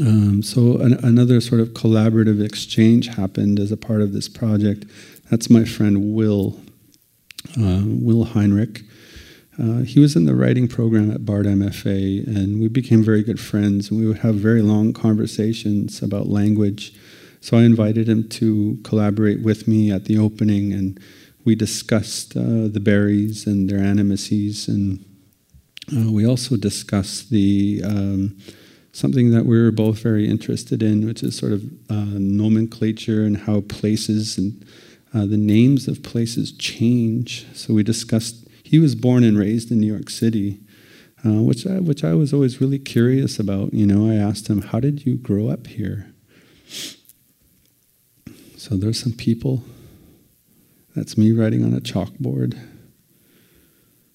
Um, so an, another sort of collaborative exchange happened as a part of this project that's my friend Will, uh, Will Heinrich. Uh, he was in the writing program at Bard MFA, and we became very good friends. And we would have very long conversations about language. So I invited him to collaborate with me at the opening, and we discussed uh, the berries and their animacies, and uh, we also discussed the um, something that we were both very interested in, which is sort of uh, nomenclature and how places and uh, the names of places change. So we discussed, he was born and raised in New York City, uh, which, I, which I was always really curious about. You know, I asked him, How did you grow up here? So there's some people. That's me writing on a chalkboard.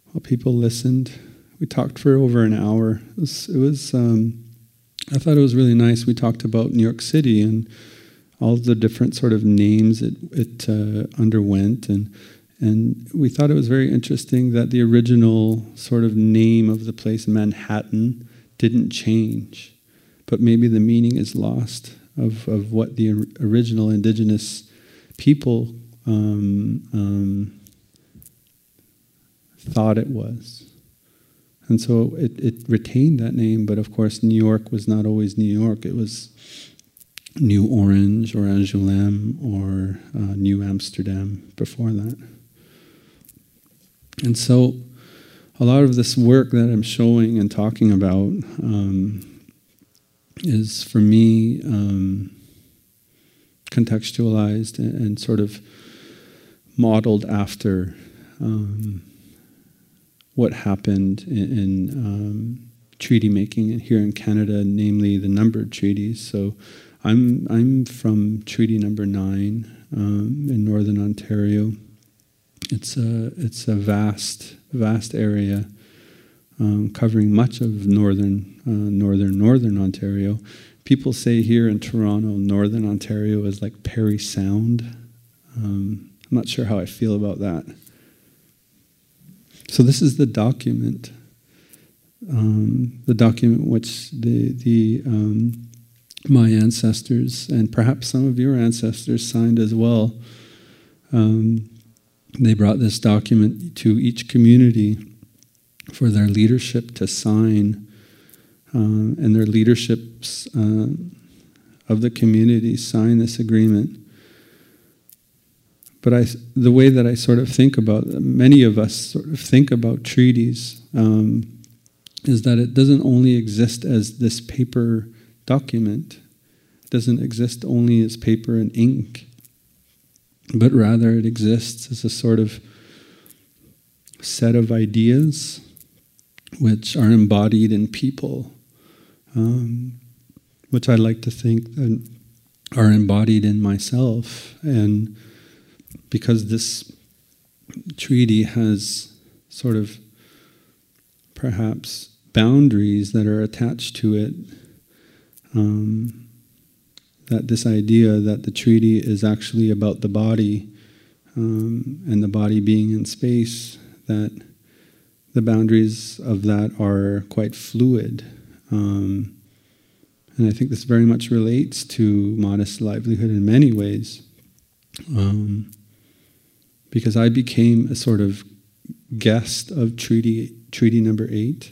While people listened, we talked for over an hour. It was, it was um, I thought it was really nice. We talked about New York City and all the different sort of names it, it uh, underwent. And, and we thought it was very interesting that the original sort of name of the place, Manhattan, didn't change. But maybe the meaning is lost of, of what the original indigenous people um, um, thought it was. And so it, it retained that name, but of course, New York was not always New York. It was New Orange or Angoulême or uh, New Amsterdam before that. And so a lot of this work that I'm showing and talking about um, is for me um, contextualized and, and, sort of modeled after um, what happened in, in um, treaty making here in Canada, namely the numbered treaties. So I'm, I'm from Treaty Number Nine um, in Northern Ontario. It's a, it's a vast, vast area um, covering much of northern, uh, northern, northern Ontario. People say here in Toronto, Northern Ontario is like Parry Sound. Um, I'm not sure how I feel about that. So this is the document, um, the document which the the um, my ancestors and perhaps some of your ancestors signed as well. Um, they brought this document to each community for their leadership to sign, uh, and their leaderships uh, of the community sign this agreement. But I, the way that I sort of think about, many of us sort of think about treaties, um, is that it doesn't only exist as this paper document, it doesn't exist only as paper and ink, but rather it exists as a sort of set of ideas which are embodied in people, um, which I like to think are embodied in myself. And because this treaty has sort of perhaps boundaries that are attached to it, um, that this idea that the treaty is actually about the body um, and the body being in space, that the boundaries of that are quite fluid. Um, and I think this very much relates to modest livelihood in many ways. Um, because I became a sort of guest of treaty, treaty number eight.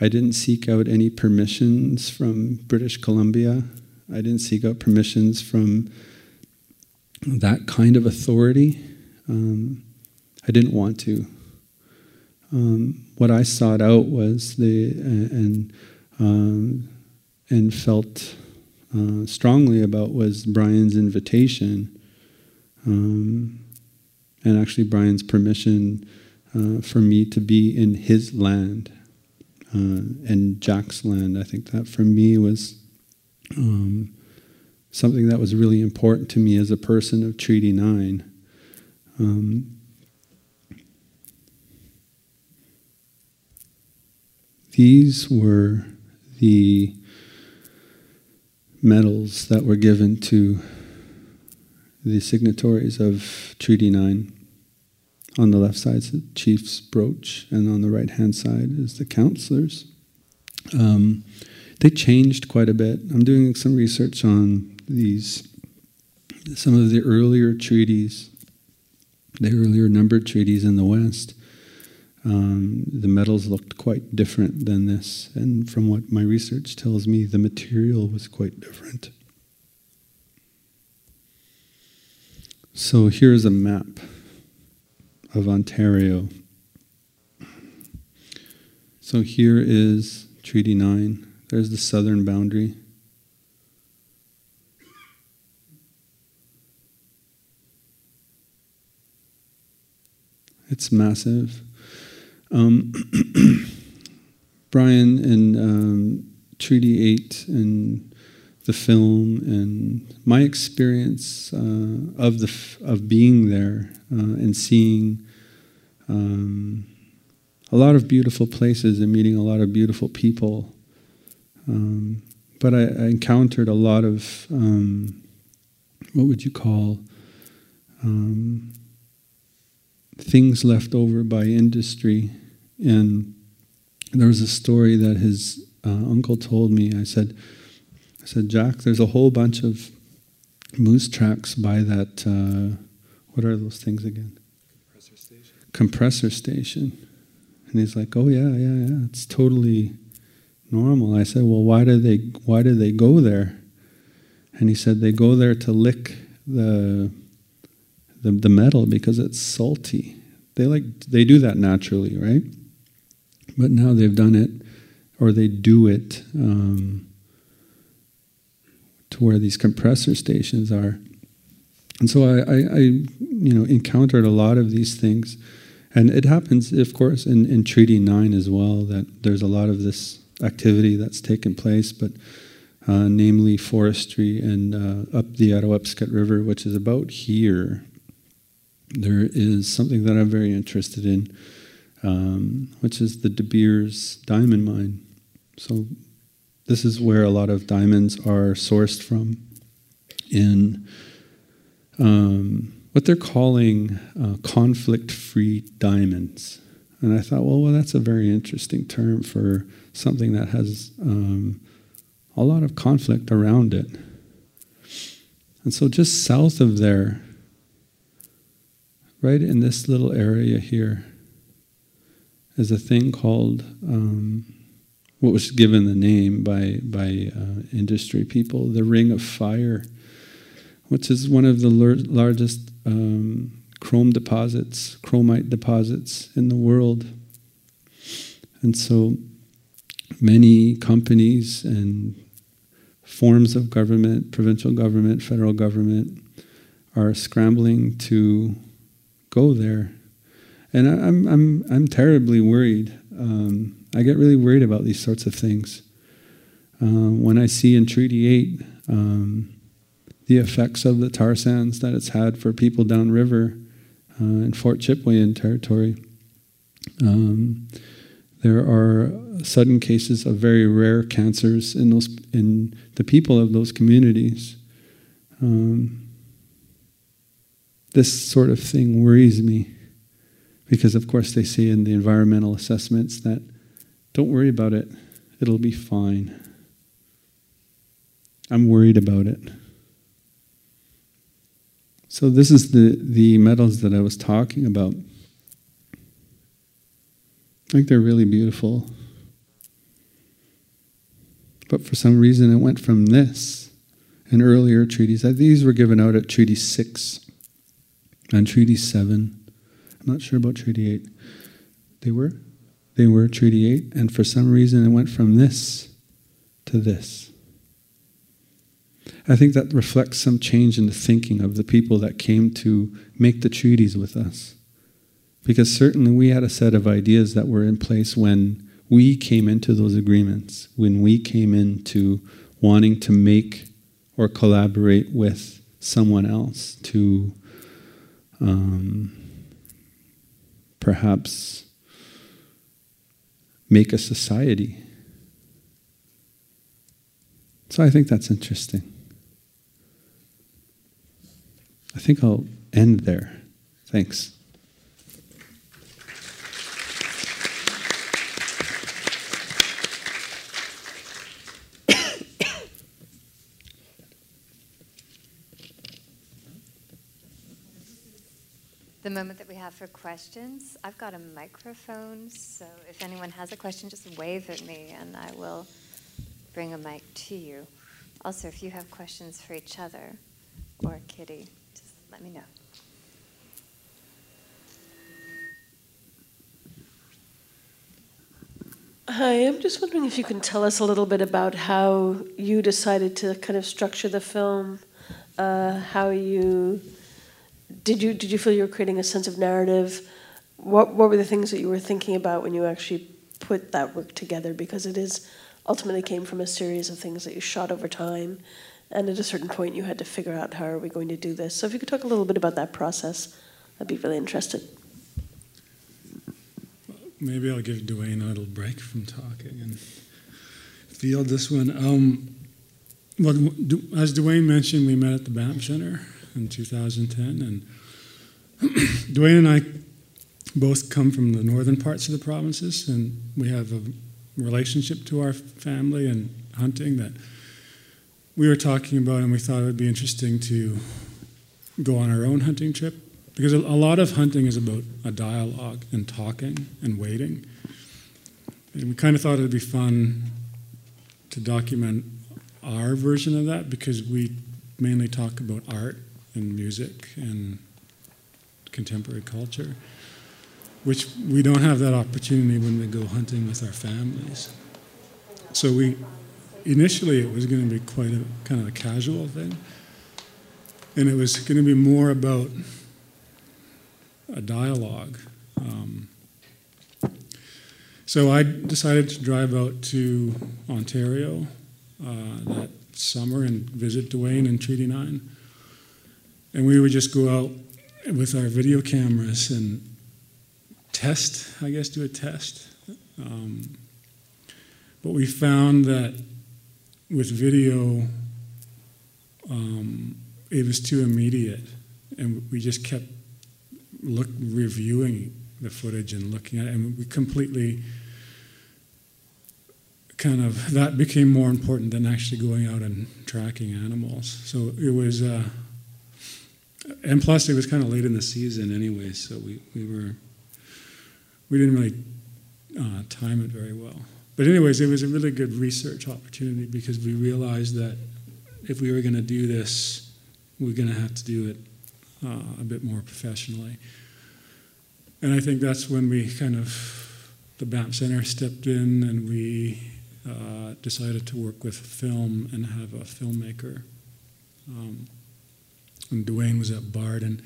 I didn't seek out any permissions from British Columbia. I didn't seek out permissions from that kind of authority. Um, I didn't want to. Um, what I sought out was the and um, and felt uh, strongly about was Brian's invitation, um, and actually Brian's permission uh, for me to be in his land uh, and Jack's land. I think that for me was um, something that was really important to me as a person of Treaty Nine. Um, These were the medals that were given to the signatories of Treaty 9. On the left side is the chief's brooch, and on the right hand side is the counselors. Um, they changed quite a bit. I'm doing some research on these, some of the earlier treaties, the earlier numbered treaties in the West um, the medals looked quite different than this, and from what my research tells me, the material was quite different. So here's a map of Ontario. So here is Treaty 9. There's the southern boundary. It's massive. Um, Brian and um, Treaty 8 and the film and my experience uh, of the of being there uh, and seeing um, a lot of beautiful places and meeting a lot of beautiful people. Um, but I, I, encountered a lot of um, what would you call um, things left over by industry and there was a story that his uh, uncle told me. I said, I said, Jack, there's a whole bunch of moose tracks by that. Uh, what are those things again? Compressor station. Compressor station. And he's like, Oh yeah, yeah, yeah. It's totally normal. I said, Well, why do they why do they go there? And he said they go there to lick the the, the metal because it's salty. They like they do that naturally, right? but now they've done it, or they do it um, where these compressor stations are. And so I, I, I, you know, encountered a lot of these things. And it happens, of course, in, in Treaty 9 as well, that there's a lot of this activity that's taken place, but uh, namely forestry and uh, up the Attawapiskat River, which is about here. There is something that I'm very interested in, um, which is the De Beers diamond mine. So, this is where a lot of diamonds are sourced from in um, what they're calling uh, conflict free diamonds. And I thought, well, well, that's a very interesting term for something that has um, a lot of conflict around it. And so, just south of there, right in this little area here, is a thing called um, what was given the name by by uh, industry people, the Ring of Fire, which is one of the largest um, chrome deposits, chromite deposits in the world. And so many companies and forms of government, provincial government, federal government, are scrambling to go there. And I, am I'm, I'm terribly worried. Um, I get really worried about these sorts of things. Uh, when I see in Treaty 8 um, the effects of the tar sands that it's had for people downriver uh, in Fort Chipewyan territory, um, there are sudden cases of very rare cancers in those in the people of those communities. Um, this sort of thing worries me because, of course, they say in the environmental assessments that don't worry about it, it'll be fine. I'm worried about it. So, this is the, the medals that I was talking about. I think they're really beautiful. But for some reason, it went from this in earlier treaties. Uh, these were given out at Treaty 6 and Treaty 7. I'm not sure about Treaty 8. They were? They were Treaty 8, and for some reason, it went from this to this. I think that reflects some change in the thinking of the people that came to make the treaties with us. Because certainly we had a set of ideas that were in place when we came into those agreements, when we came into wanting to make or collaborate with someone else to um, perhaps make a society. So I think that's interesting. I think I'll end there. Thanks. the moment that we have for questions. I've got a microphone, so if anyone has a question, just wave at me and I will bring a mic to you. Also, if you have questions for each other or Kitty, just let me know. Hi, I'm just wondering if you can tell us a little bit about how you decided to kind of structure the film, uh, how you did you did you feel you were creating a sense of narrative? What what were the things that you were thinking about when you actually put that work together? Because it is ultimately came from a series of things that you shot over time, and at a certain point you had to figure out how are we going to do this. So if you could talk a little bit about that process, I'd be really interested. Maybe I'll give Duane a little break from talking and field this one. Um, well, as Duane mentioned, we met at the Banff Center in 2010. And Duane and I both come from the northern parts of the provinces, and we have a relationship to our family and hunting that we were talking about, and we thought it would be interesting to go on our own hunting trip because a lot of hunting is about a dialogue and talking and waiting. And we kind of thought it would be fun to document our version of that because we mainly talk about art and music and contemporary culture. which we don't have that opportunity when we go hunting with our families. So we initially it was going to be quite a kind of a casual thing, and it was going to be more about a dialogue. Um, so I decided to drive out to Ontario uh, that summer and visit Duane and Treaty 9. And we would just go out with our video cameras and test, I guess, do a test. Um, but we found that with video, um, it was too immediate, and we just kept look reviewing the footage and looking at it, and we completely kind of that became more important than actually going out and tracking animals. So it was, uh, and plus it was kind of late in the season anyway, so we, we were we didn't really uh, time it very well. But anyways, it was a really good research opportunity because we realized that if we were going to do this, we are going to have to do it uh, a bit more professionally. And I think that's when we kind of, the Banff Center stepped in and we uh, decided to work with film and have a filmmaker. Um, and Duane was at Bard, and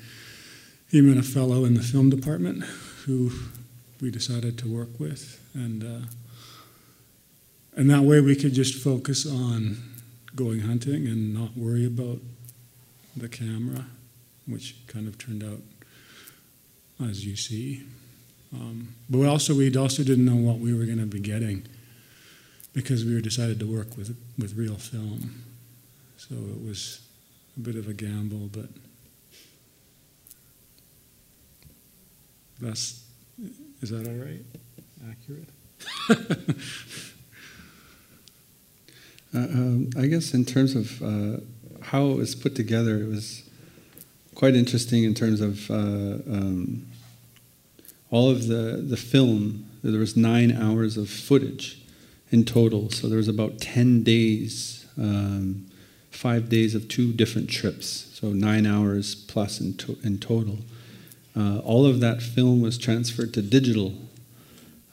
he met a fellow in the film department who we decided to work with, and uh, and that way we could just focus on going hunting and not worry about the camera, which kind of turned out as you see. Um, but also, we also didn't know what we were going to be getting because we were decided to work with with real film. So it was a bit of a gamble, but that's is that all right? Accurate? uh, um, I guess in terms of uh, how it was put together, it was quite interesting in terms of uh, um, all of the, the film. There was nine hours of footage in total, so there was about 10 days, um, five days of two different trips, so nine hours plus in, to- in total. Uh, all of that film was transferred to digital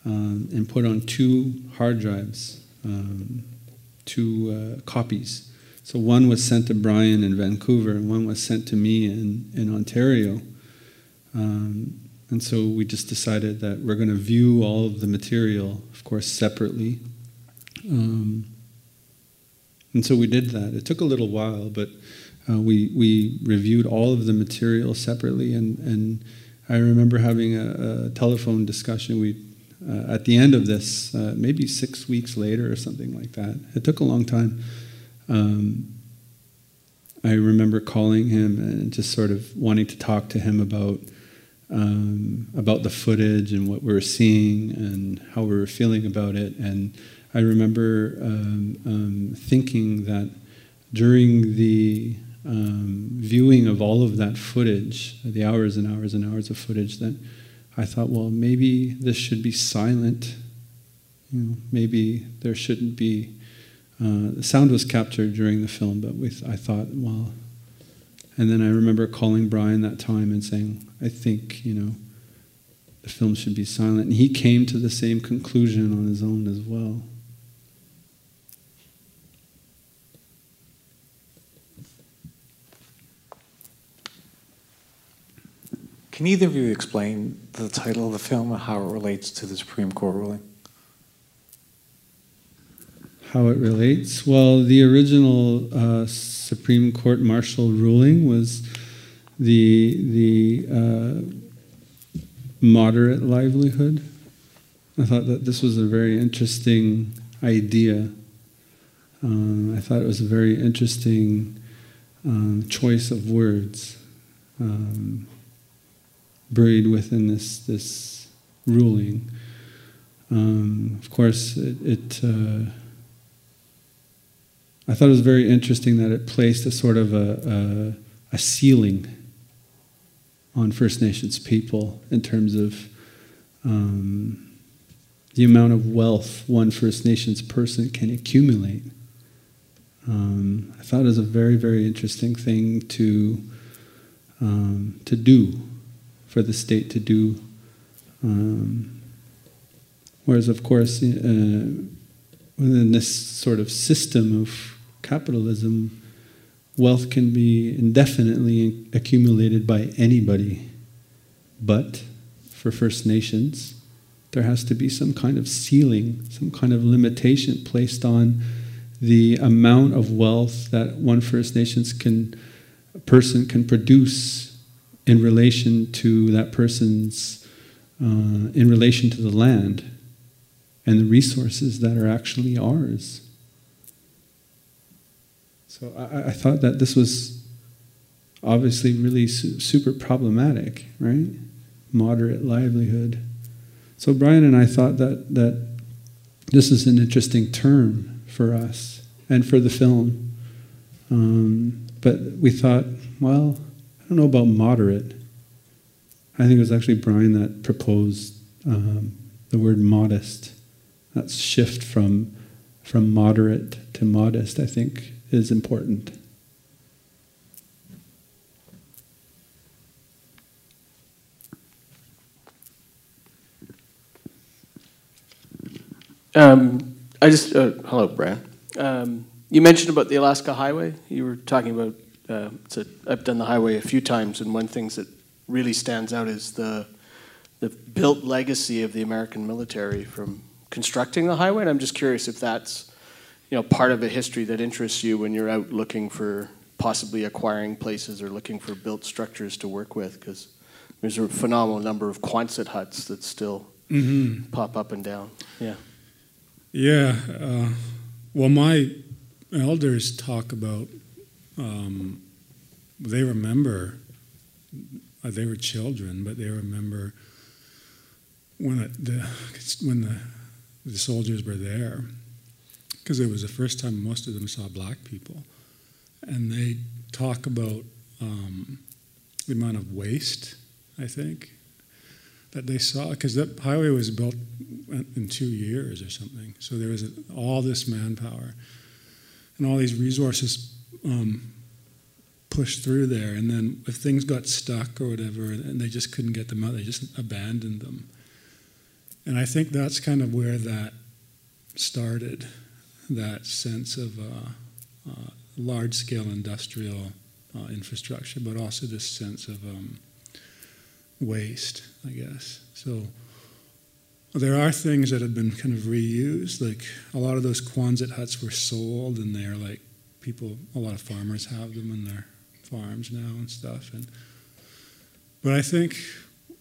um, and put on two hard drives, um, two uh, copies. So one was sent to Brian in Vancouver, and one was sent to me in, in Ontario. Um, and so we just decided that we're going to view all of the material, of course, separately. Um, and so we did that. It took a little while, but uh, we we reviewed all of the material separately, and and I remember having a, a telephone discussion. We uh, at the end of this, uh, maybe six weeks later or something like that. It took a long time. Um, I remember calling him and just sort of wanting to talk to him about um, about the footage and what we were seeing and how we were feeling about it. And I remember um, um thinking that during the um, viewing of all of that footage, the hours and hours and hours of footage, that I thought, well, maybe this should be silent. You know, maybe there shouldn't be. Uh, the sound was captured during the film, but I thought, well, and then I remember calling Brian that time and saying, I think, you know, the film should be silent. And he came to the same conclusion on his own as well. Can either of you explain the title of the film and how it relates to the Supreme Court ruling? How it relates? Well, the original uh, Supreme Court Marshall ruling was the the uh, moderate livelihood. I thought that this was a very interesting idea. Um, I thought it was a very interesting um, choice of words. Um, buried within this this ruling. Um, of course, it. it uh, I thought it was very interesting that it placed a sort of a, a, a ceiling on First Nations people in terms of um, the amount of wealth one First Nations person can accumulate. Um, I thought it was a very, very interesting thing to um, to do for the state to do Um, whereas, of course, uh, within this sort of system of capitalism, wealth can be indefinitely accumulated by anybody. But for First Nations, there has to be some kind of ceiling, some kind of limitation placed on the amount of wealth that one First Nations can person can produce in relation to that person's uh, in relation to the land and the resources that are actually ours. So I, I thought that this was obviously really su- super problematic, right? Moderate livelihood. So Brian and I thought that that this is an interesting term for us and for the film. Um, but we thought, well, don't know about moderate. I think it was actually Brian that proposed um, the word modest. That shift from from moderate to modest, I think, is important. Um, I just uh, hello, Brian. Um, you mentioned about the Alaska Highway. You were talking about. Uh, a, I've done the highway a few times, and one thing that really stands out is the the built legacy of the American military from constructing the highway. And I'm just curious if that's you know part of a history that interests you when you're out looking for possibly acquiring places or looking for built structures to work with, because there's a phenomenal number of Quonset huts that still Mm-hmm. pop up and down. Yeah. Yeah. Uh, well, my elders talk about um, they remember uh, they were children, but they remember when the when the the soldiers were there because it was the first time most of them saw black people, and they talk about um, the amount of waste. I think that they saw because that highway was built in two years or something. So there was all this manpower and all these resources um, pushed through there. And then if things got stuck or whatever, and they just couldn't get them out, they just abandoned them. And I think that's kind of where that started, that sense of uh, uh, large-scale industrial uh, infrastructure, but also this sense of um, waste, I guess. So there are things that have been kind of reused. Like a lot of those Quonset huts were sold, and they're like people. A lot of farmers have them in their farms now and stuff. And but I think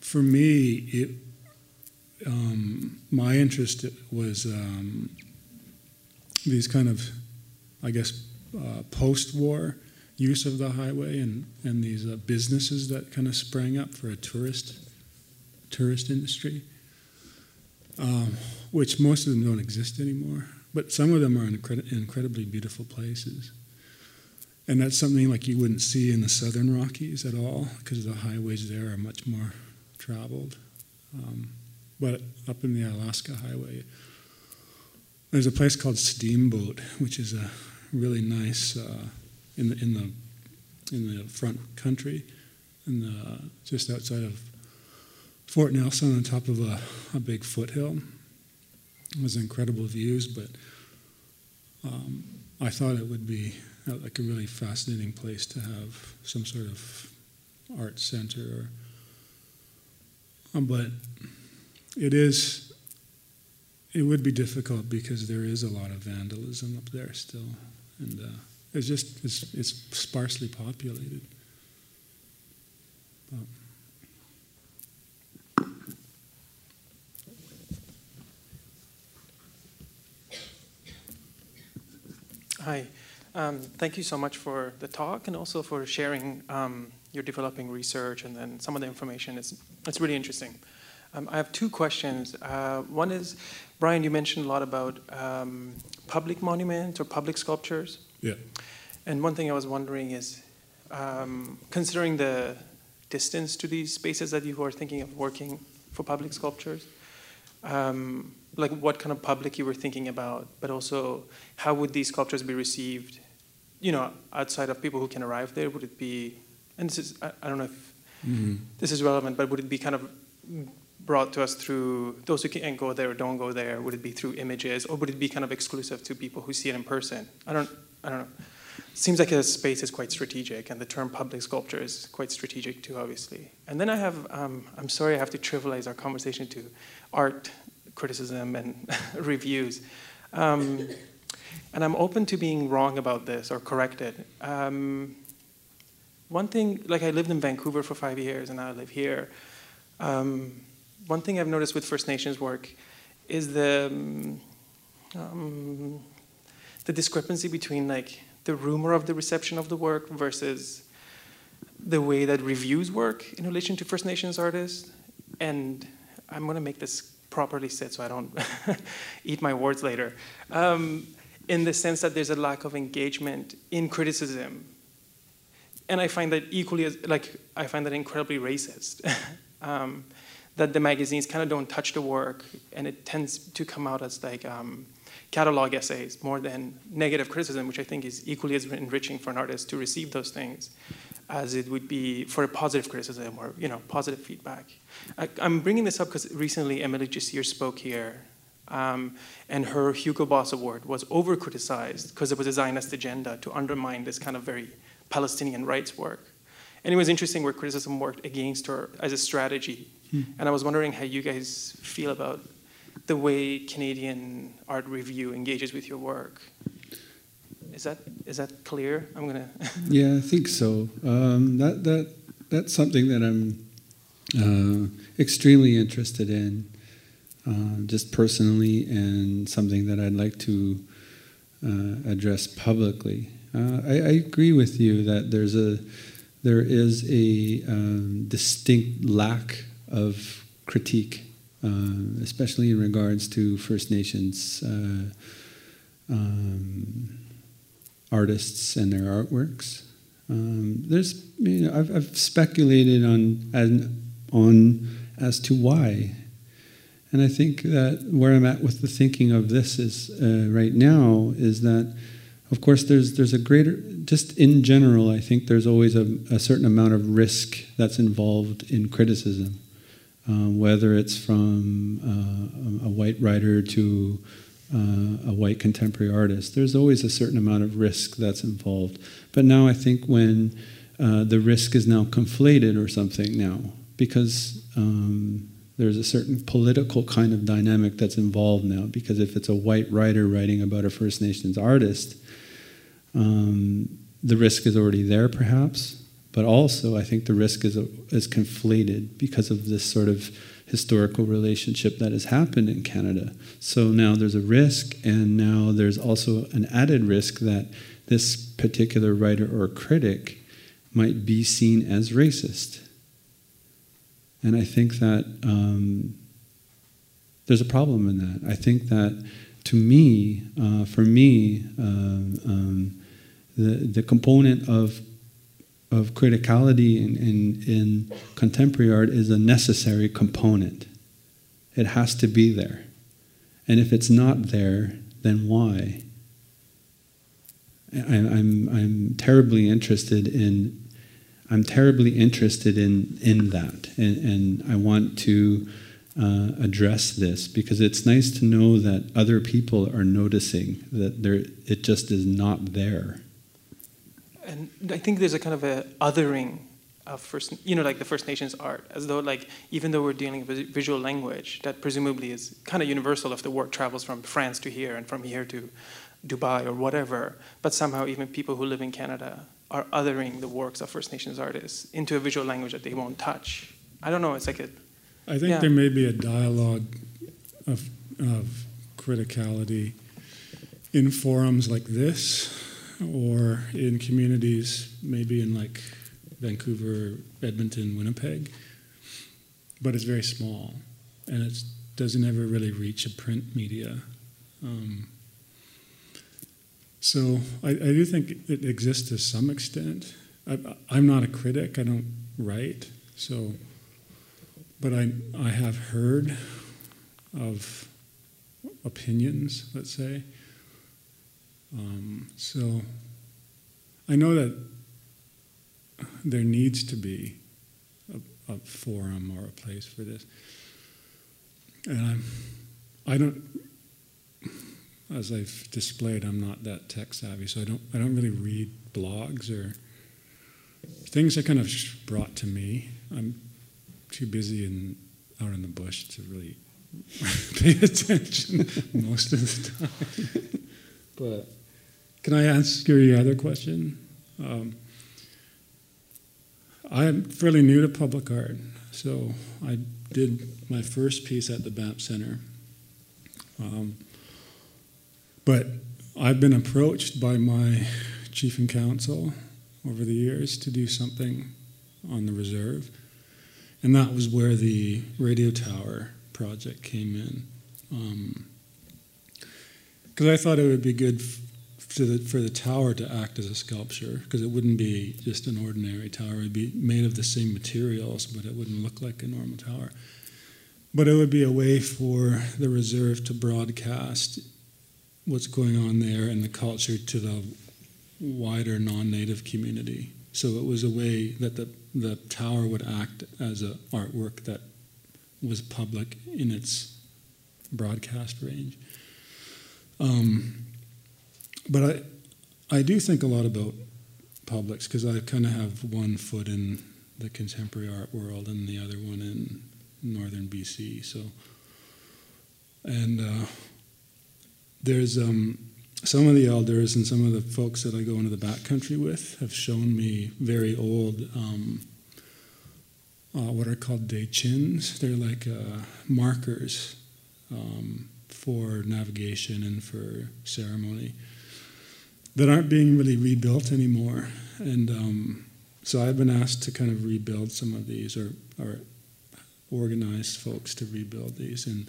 for me, it um, my interest was um, these kind of, I guess, uh, post-war use of the highway and, and these uh, businesses that kind of sprang up for a tourist tourist industry, um, which most of them don't exist anymore. But some of them are incred- incredibly beautiful places. And that's something like you wouldn't see in the southern Rockies at all because the highways there are much more traveled. Um, but up in the Alaska Highway, there's a place called Steamboat, which is a really nice uh, in the in the in the front country, in the, just outside of Fort Nelson, on top of a, a big foothill. It was incredible views, but um, I thought it would be uh, like a really fascinating place to have some sort of art center. Or, um, but it is. It would be difficult because there is a lot of vandalism up there still, and. Uh, it's just it's, it's sparsely populated. But. Hi, um, thank you so much for the talk and also for sharing um, your developing research and then some of the information. It's, it's really interesting. Um, I have two questions. Uh, one is, Brian, you mentioned a lot about um, public monuments or public sculptures. Yeah. And one thing I was wondering is, um, considering the distance to these spaces that you were thinking of working for public sculptures, um, like what kind of public you were thinking about, but also how would these sculptures be received, you know, outside of people who can arrive there? Would it be, and this is, I, I don't know if Mm-hmm. this is relevant, but would it be kind of brought to us through those who can't go there or don't go there? Would it be through images, or would it be kind of exclusive to people who see it in person? I don't, I don't know. Seems like a space is quite strategic, and the term public sculpture is quite strategic too, obviously. And then I have, um, I'm sorry, I have to trivialize our conversation to art criticism and reviews. Um, and I'm open to being wrong about this or corrected. Um, one thing, like I lived in Vancouver for five years and now I live here. Um, one thing I've noticed with First Nations work is the um, the discrepancy between like the rumor of the reception of the work versus the way that reviews work in relation to First Nations artists. And I'm going to make this properly said so I don't eat my words later. Um, in the sense that there's a lack of engagement in criticism. And I find that equally as, like, I find that incredibly racist. um, that the magazines kind of don't touch the work, and it tends to come out as like um, catalog essays more than negative criticism, which I think is equally as enriching for an artist to receive those things as it would be for a positive criticism or you know positive feedback. I, am bringing this up because recently Emily Jacir spoke here, um, and her Hugo Boss Award was over criticized because it was a Zionist agenda to undermine this kind of very Palestinian rights work. And it was interesting where criticism worked against her as a strategy. Hmm. And I was wondering how you guys feel about the way Canadian art review engages with your work. Is that is that clear? I'm gonna. yeah, I think so. Um, that that that's something that I'm uh, extremely interested in, uh, just personally, and something that I'd like to uh, address publicly. Uh, I, I, agree with you that there's a there is a um, distinct lack of critique uh, especially in regards to First Nations uh, um, artists and their artworks. Um, there's, you know, I've, I've speculated on, on as to why, and I think that where I'm at with the thinking of this is uh, right now is that, of course, there's there's a greater just in general. I think there's always a, a certain amount of risk that's involved in criticism. Uh, whether it's from uh, a white writer to uh, a white contemporary artist. There's always a certain amount of risk that's involved. But now I think when uh, the risk is now conflated or something now, because um, there's a certain political kind of dynamic that's involved now, because if it's a white writer writing about a First Nations artist, um, the risk is already there perhaps but also, I think the risk is, is conflated because of this sort of historical relationship that has happened in Canada. So now there's a risk, and now there's also an added risk that this particular writer or critic might be seen as racist. And I think that um, there's a problem in that. I think that to me, uh, for me, uh, um, the, the component of of criticality in, in, in contemporary art is a necessary component. It has to be there. And if it's not there, then why? I, I'm, I'm terribly interested in I'm terribly interested in, in that, and, and I want to uh, address this because it's nice to know that other people are noticing that there, it just is not there and I think there's a kind of a othering of first, you know, like the First Nations art, as though like even though we're dealing with visual language that presumably is kind of universal if the work travels from France to here and from here to Dubai or whatever, but somehow even people who live in Canada are othering the works of First Nations artists into a visual language that they won't touch. I don't know. It's like a. I think yeah. there may be a dialogue of of criticality in forums like this or in communities, maybe in like Vancouver, Edmonton, Winnipeg, but it's very small and it doesn't ever really reach a print media. Um, so I, I, do think it exists to some extent. I, I'm not a critic, I don't write, so, but I, I have heard of opinions, let's say, um, so I know that there needs to be a, a, forum or a place for this. and I'm, I don't, as I've displayed, I'm not that tech savvy, so I don't, I don't really read blogs or things are kind of brought to me. I'm too busy and out in the bush to really pay attention most of the time. but can I ask you your other question? Um, I'm fairly new to public art, so I did my first piece at the Banff Center. Um, but I've been approached by my chief and council over the years to do something on the reserve. And that was where the radio tower project came in. Because um, I thought it would be good the, for the tower to act as a sculpture, because it wouldn't be just an ordinary tower. It would be made of the same materials, but it wouldn't look like a normal tower. But it would be a way for the reserve to broadcast what's going on there and the culture to the wider non-native community. So it was a way that the, the tower would act as an artwork that was public in its broadcast range. Um, but I, I do think a lot about publics because I kind of have one foot in the contemporary art world and the other one in northern BC. So, and uh, there's um, some of the elders and some of the folks that I go into the backcountry with have shown me very old, um, uh, what are called day chins. They're like uh, markers um, for navigation and for ceremony that aren't being really rebuilt anymore. And um, so I've been asked to kind of rebuild some of these or, or organize folks to rebuild these. And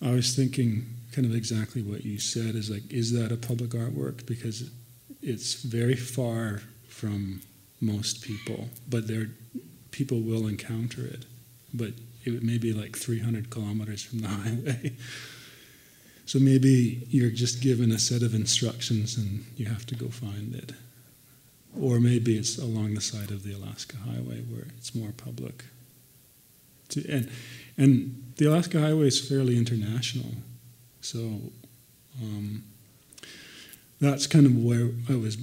I was thinking kind of exactly what you said is like, is that a public artwork? Because it's very far from most people, but there people will encounter it. But it may be like 300 kilometers from the highway. So maybe you're just given a set of instructions and you have to go find it. Or maybe it's along the side of the Alaska Highway where it's more public. And, and the Alaska Highway is fairly international. So um, that's kind of where I was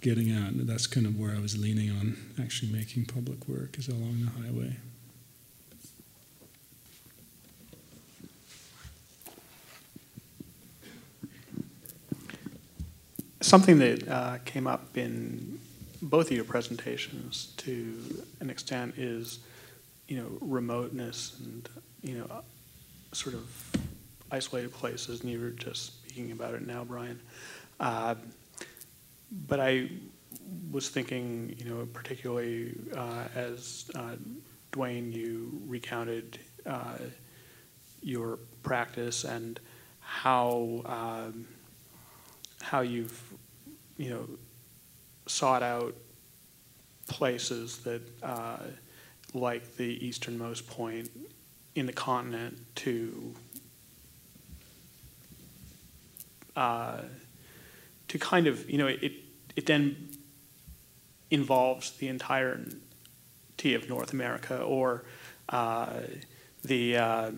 getting at. That's kind of where I was leaning on actually making public work is along the highway. Something that uh, came up in both of your presentations to an extent is, you know, remoteness and, you know, sort of isolated places, and you were just speaking about it now, Brian. Uh, but I was thinking, you know, particularly uh, as uh, Duane, you recounted uh, your practice and how um, how you've you know sought out places that uh, like the easternmost point in the continent to uh, to kind of you know it it then involves the entirety of North America or uh, the uh,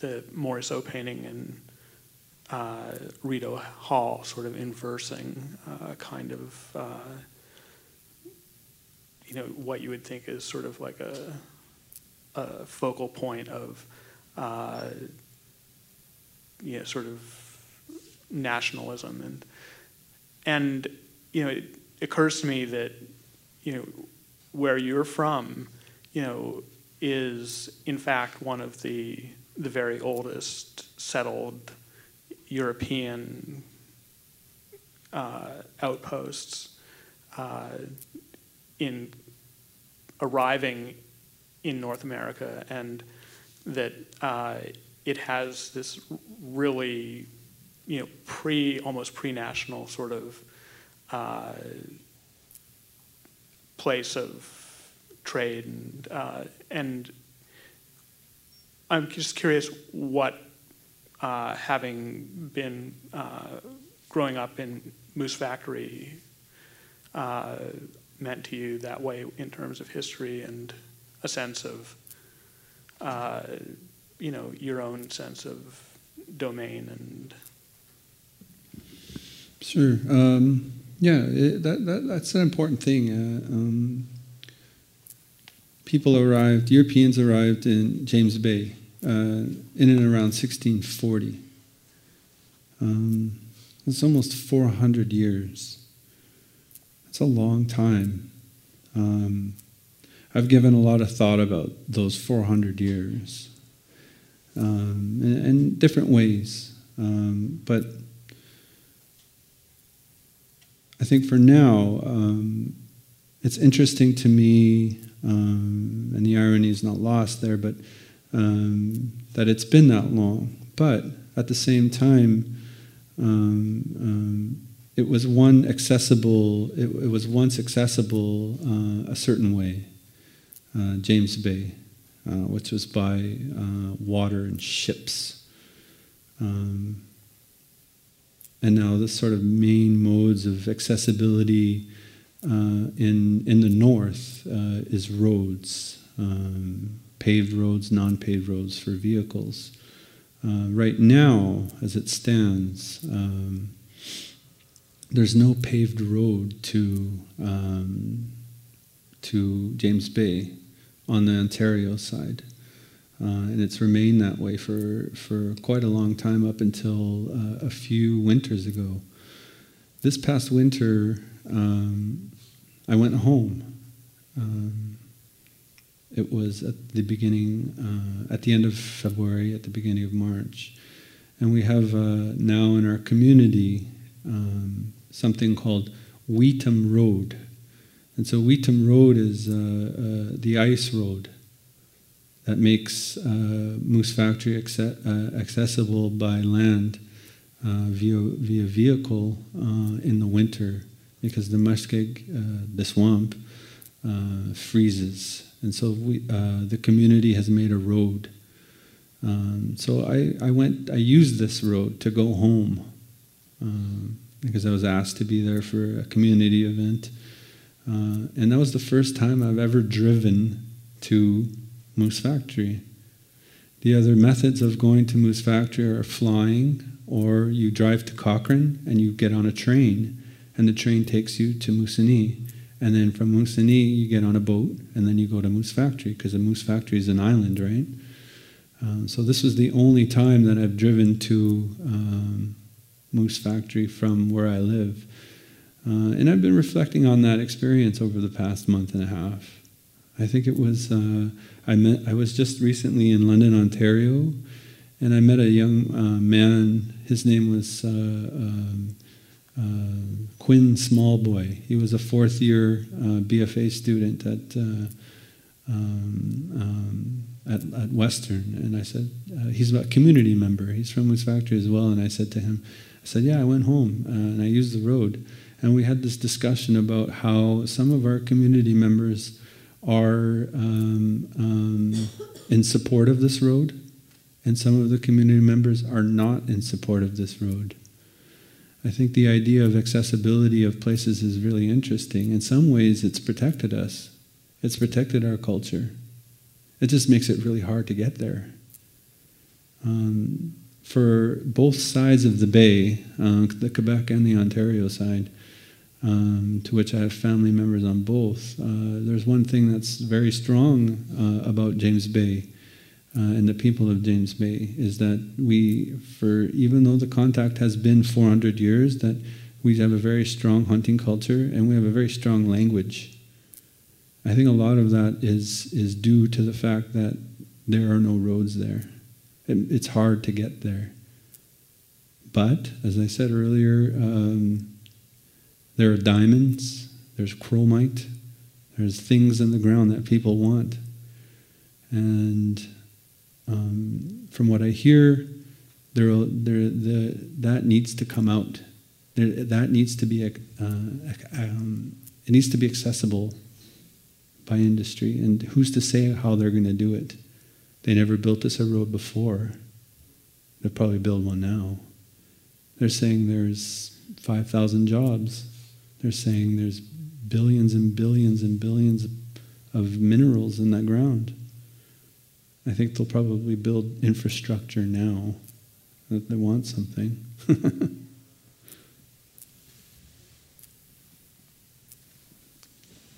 the Morisot painting and uh, Rideau Hall sort of inversing uh, kind of uh, you know what you would think is sort of like a, a focal point of uh, you know sort of nationalism. And and you know it occurs to me that you know where you're from you know is in fact one of the the very oldest settled European uh, outposts uh, in arriving in North America, and that uh, it has this really, you know, pre almost pre-national sort of uh, place of trade, and uh, and I'm just curious what uh, having been uh, growing up in Moose Factory uh, meant to you that way in terms of history and a sense of uh, you know, your own sense of domain and. Sure. Um, yeah, it, that, that, that's an important thing. Uh, um, people arrived, Europeans arrived in James Bay uh, in and around 1640. Um, it's almost 400 years. It's a long time. Um, I've given a lot of thought about those 400 years um, in, in, different ways. Um, but I think for now, um, it's interesting to me, um, and the irony is not lost there, but um, that it's been that long. But at the same time, um, it was one accessible. It, it was once accessible uh, a certain way, uh, James Bay, uh, which was by uh, water and ships. Um, and now the sort of main modes of accessibility uh, in in the north uh, is roads, um, paved roads, non-paved roads for vehicles. Uh, right now, as it stands, um, there's no paved road to um, to James Bay on the Ontario side. Uh, and it's remained that way for, for quite a long time up until uh, a few winters ago. This past winter, um, I went home. Um, it was at the beginning, uh, at the end of February, at the beginning of March. And we have uh, now in our community um, something called Wheatham Road. And so Wheatham Road is uh, uh, the ice road that makes uh, Moose Factory uh, accessible by land via, via vehicle in the winter because the muskeg, the swamp, freezes. And so we, the community has made a road. Um, so I, I went, I used this road to go home um, because I was asked to be there for a community event. and that was the first time I've ever driven to Moose Factory. The other methods of going to Moose Factory are flying, or you drive to Cochrane and you get on a train, and the train takes you to Moosonee. And then from Moosonee, you get on a boat, and then you go to Moose Factory, because the Moose Factory is an island, right? Um, so this was the only time that I've driven to um, Moose Factory from where I live. Uh, and I've been reflecting on that experience over the past month and a half. I think it was uh, I met. I was just recently in London, Ontario, and I met a young uh, man. His name was uh, um, Quinn Smallboy. He was a fourth year uh, BFA student at, uh, um, um, at, at Western, and I said he's a community member. He's from Moose Factory as well, and I said to him, I said, yeah, I went home and I used the road, and we had this discussion about how some of our community members are um, um, in support of this road, and some of the community members are not in support of this road. I think the idea of accessibility of places is really interesting. In some ways, it's protected us, it's protected our culture. It just makes it really hard to get there. Um, for both sides of the bay, uh, the Quebec and the Ontario side, um, to which I have family members on both. Uh, there's one thing that's very strong uh, about James Bay uh, and the people of James Bay is that we, for even though the contact has been 400 years, that we have a very strong hunting culture and we have a very strong language. I think a lot of that is is due to the fact that there are no roads there. It, it's hard to get there. But as I said earlier. Um, there are diamonds, there's chromite, there's things in the ground that people want. And um, from what I hear, there, there, the, that needs to come out. There, that needs to be, uh, um, it needs to be accessible by industry. And who's to say how they're going to do it? They never built this a road before. They'll probably build one now. They're saying there's 5,000 jobs. They're saying there's billions and billions and billions of minerals in that ground. I think they'll probably build infrastructure now that they want something. I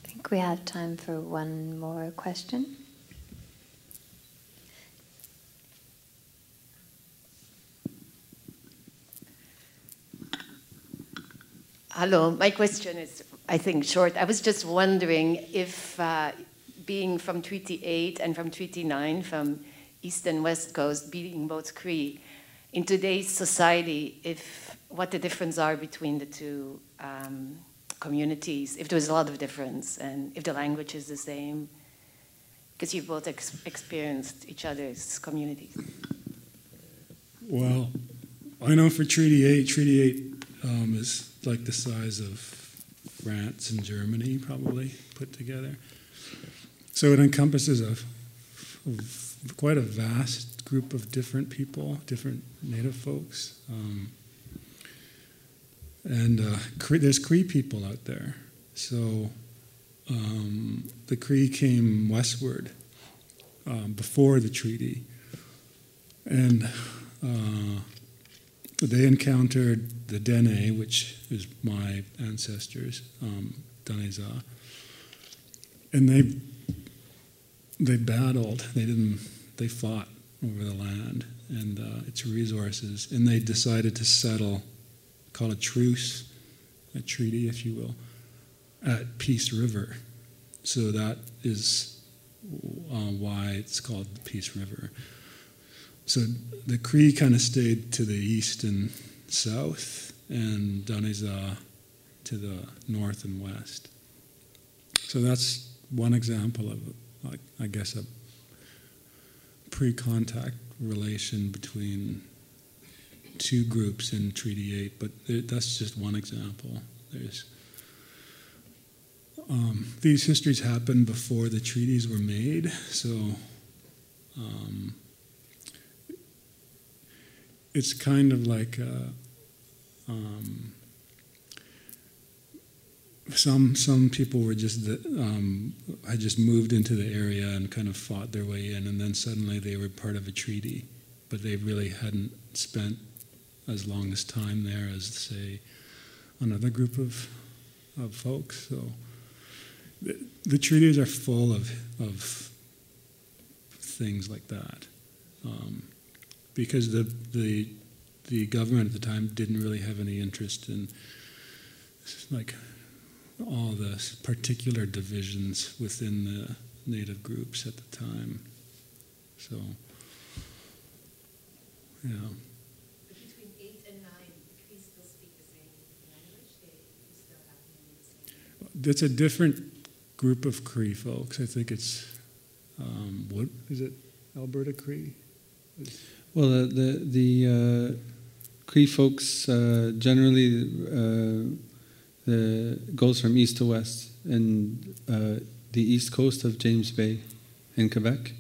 think we have time for one more question. Hello, my question is, I think, short. I was just wondering if, uh, being from Treaty 8 and from Treaty 9, from East and West Coast, being both Cree, in today's society, if what the difference are between the two um, communities, if there's a lot of difference, and if the language is the same, because you've both ex- experienced each other's communities. Well, I know for Treaty 8, Treaty 8 um, is like the size of France and Germany, probably put together. So it encompasses a, quite a vast group of different people, different Native folks. Um, and uh, Cree, there's Cree people out there. So um, the Cree came westward um, before the treaty. And uh, they encountered the Dene, which is my ancestors, um, and they they battled. They didn't. They fought over the land and uh, its resources, and they decided to settle, call a truce, a treaty, if you will, at Peace River. So that is uh, why it's called Peace River. So the Cree kind of stayed to the east and south, and Dane-zaa to the north and west. So that's one example of, like, I guess, a pre-contact relation between two groups in Treaty 8, but that's just one example. There's um, these histories happened before the treaties were made, so um, it's kind of like a, um, some some people were just um, had just moved into the area and kind of fought their way in, and then suddenly they were part of a treaty, but they really hadn't spent as long as time there as say another group of of folks. So the, the treaties are full of of things like that. Um, because the, the, the government at the time didn't really have any interest in like all the particular divisions within the native groups at the time. So, yeah. Between eight and nine, Cree still speak the same language. They still have the same. That's a different group of Cree folks. I think it's um, what is it? Alberta Cree. Well, the the, the uh, Cree folks uh, generally uh, the goes from east to west, in uh, the east coast of James Bay, in Quebec,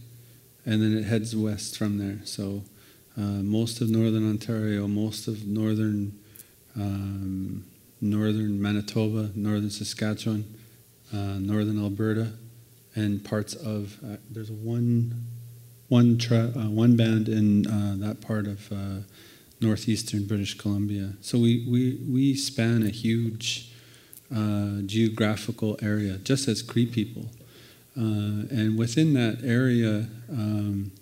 and then it heads west from there. So uh, most of northern Ontario, most of northern um, northern Manitoba, northern Saskatchewan, uh, northern Alberta, and parts of there's one one tra- uh, one band in uh, that part of uh, northeastern British Columbia. So we we we span a huge uh, geographical area, just as Cree people, uh, and within that area. Um,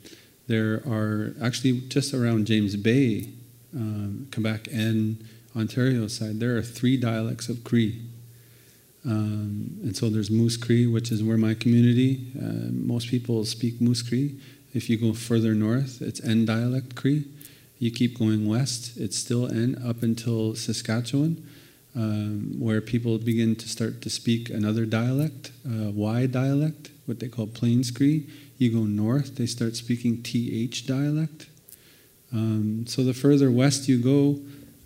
there are actually just around James Bay, um, Quebec, and Ontario side, there are three dialects of Cree. Um, and so there's Moose Cree, which is where my community, uh, most people speak Moose Cree. If you go further north, it's N dialect Cree. You keep going west, it's still N up until Saskatchewan, um, where people begin to start to speak another dialect, uh, Y dialect, what they call Plains Cree. You go north, they start speaking TH dialect. Um, so the further west you go,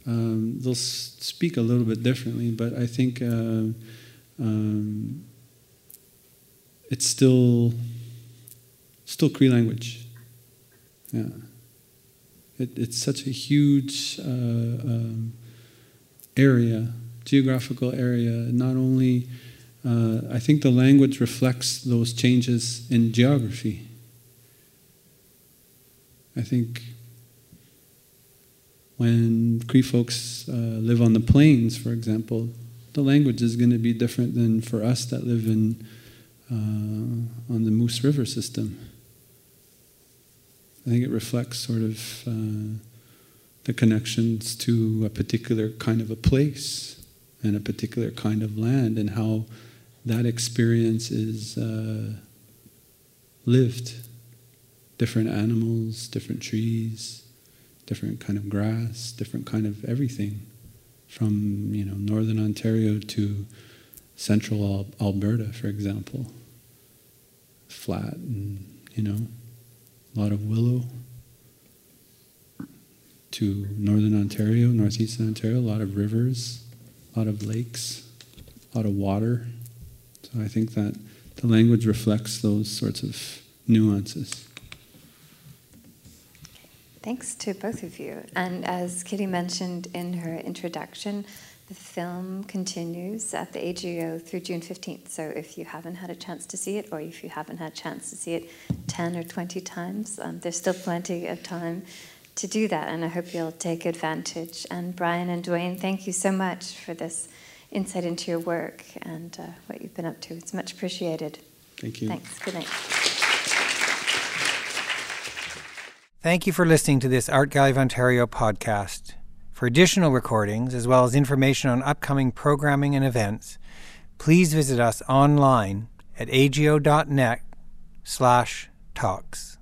um, they'll speak a little bit differently, but I think uh, um, it's still still Cree language. Yeah. It, it's such a huge uh, um, area, geographical area. Not only, uh, I think the language reflects those changes in geography. I think when Cree folks uh, live on the plains, for example, the language is going to be different than for us that live in uh, on the Moose River system. I think it reflects sort of uh, the connections to a particular kind of a place and a particular kind of land and how that experience is uh, lived. Different animals, different trees, different kind of grass, different kind of everything, from you know northern Ontario to central Al- Alberta, for example. Flat and you know a lot of willow. To northern Ontario, northeastern Ontario, a lot of rivers, a lot of lakes, a lot of water. So I think that the language reflects those sorts of nuances. Thanks to both of you. And as Kitty mentioned in her introduction, the film continues at the AGO through June 15th. So if you haven't had a chance to see it, or if you haven't had a chance to see it 10 or 20 times, um, there's still plenty of time to do that. And I hope you'll take advantage. And Brian and Duane, thank you so much for this insight into your work and uh, what you've been up to. It's much appreciated. Thank you. Thanks. Good night. Thank you for listening to this Art Gallery of Ontario podcast. For additional recordings, as well as information on upcoming programming and events, please visit us online at ago.net slash talks.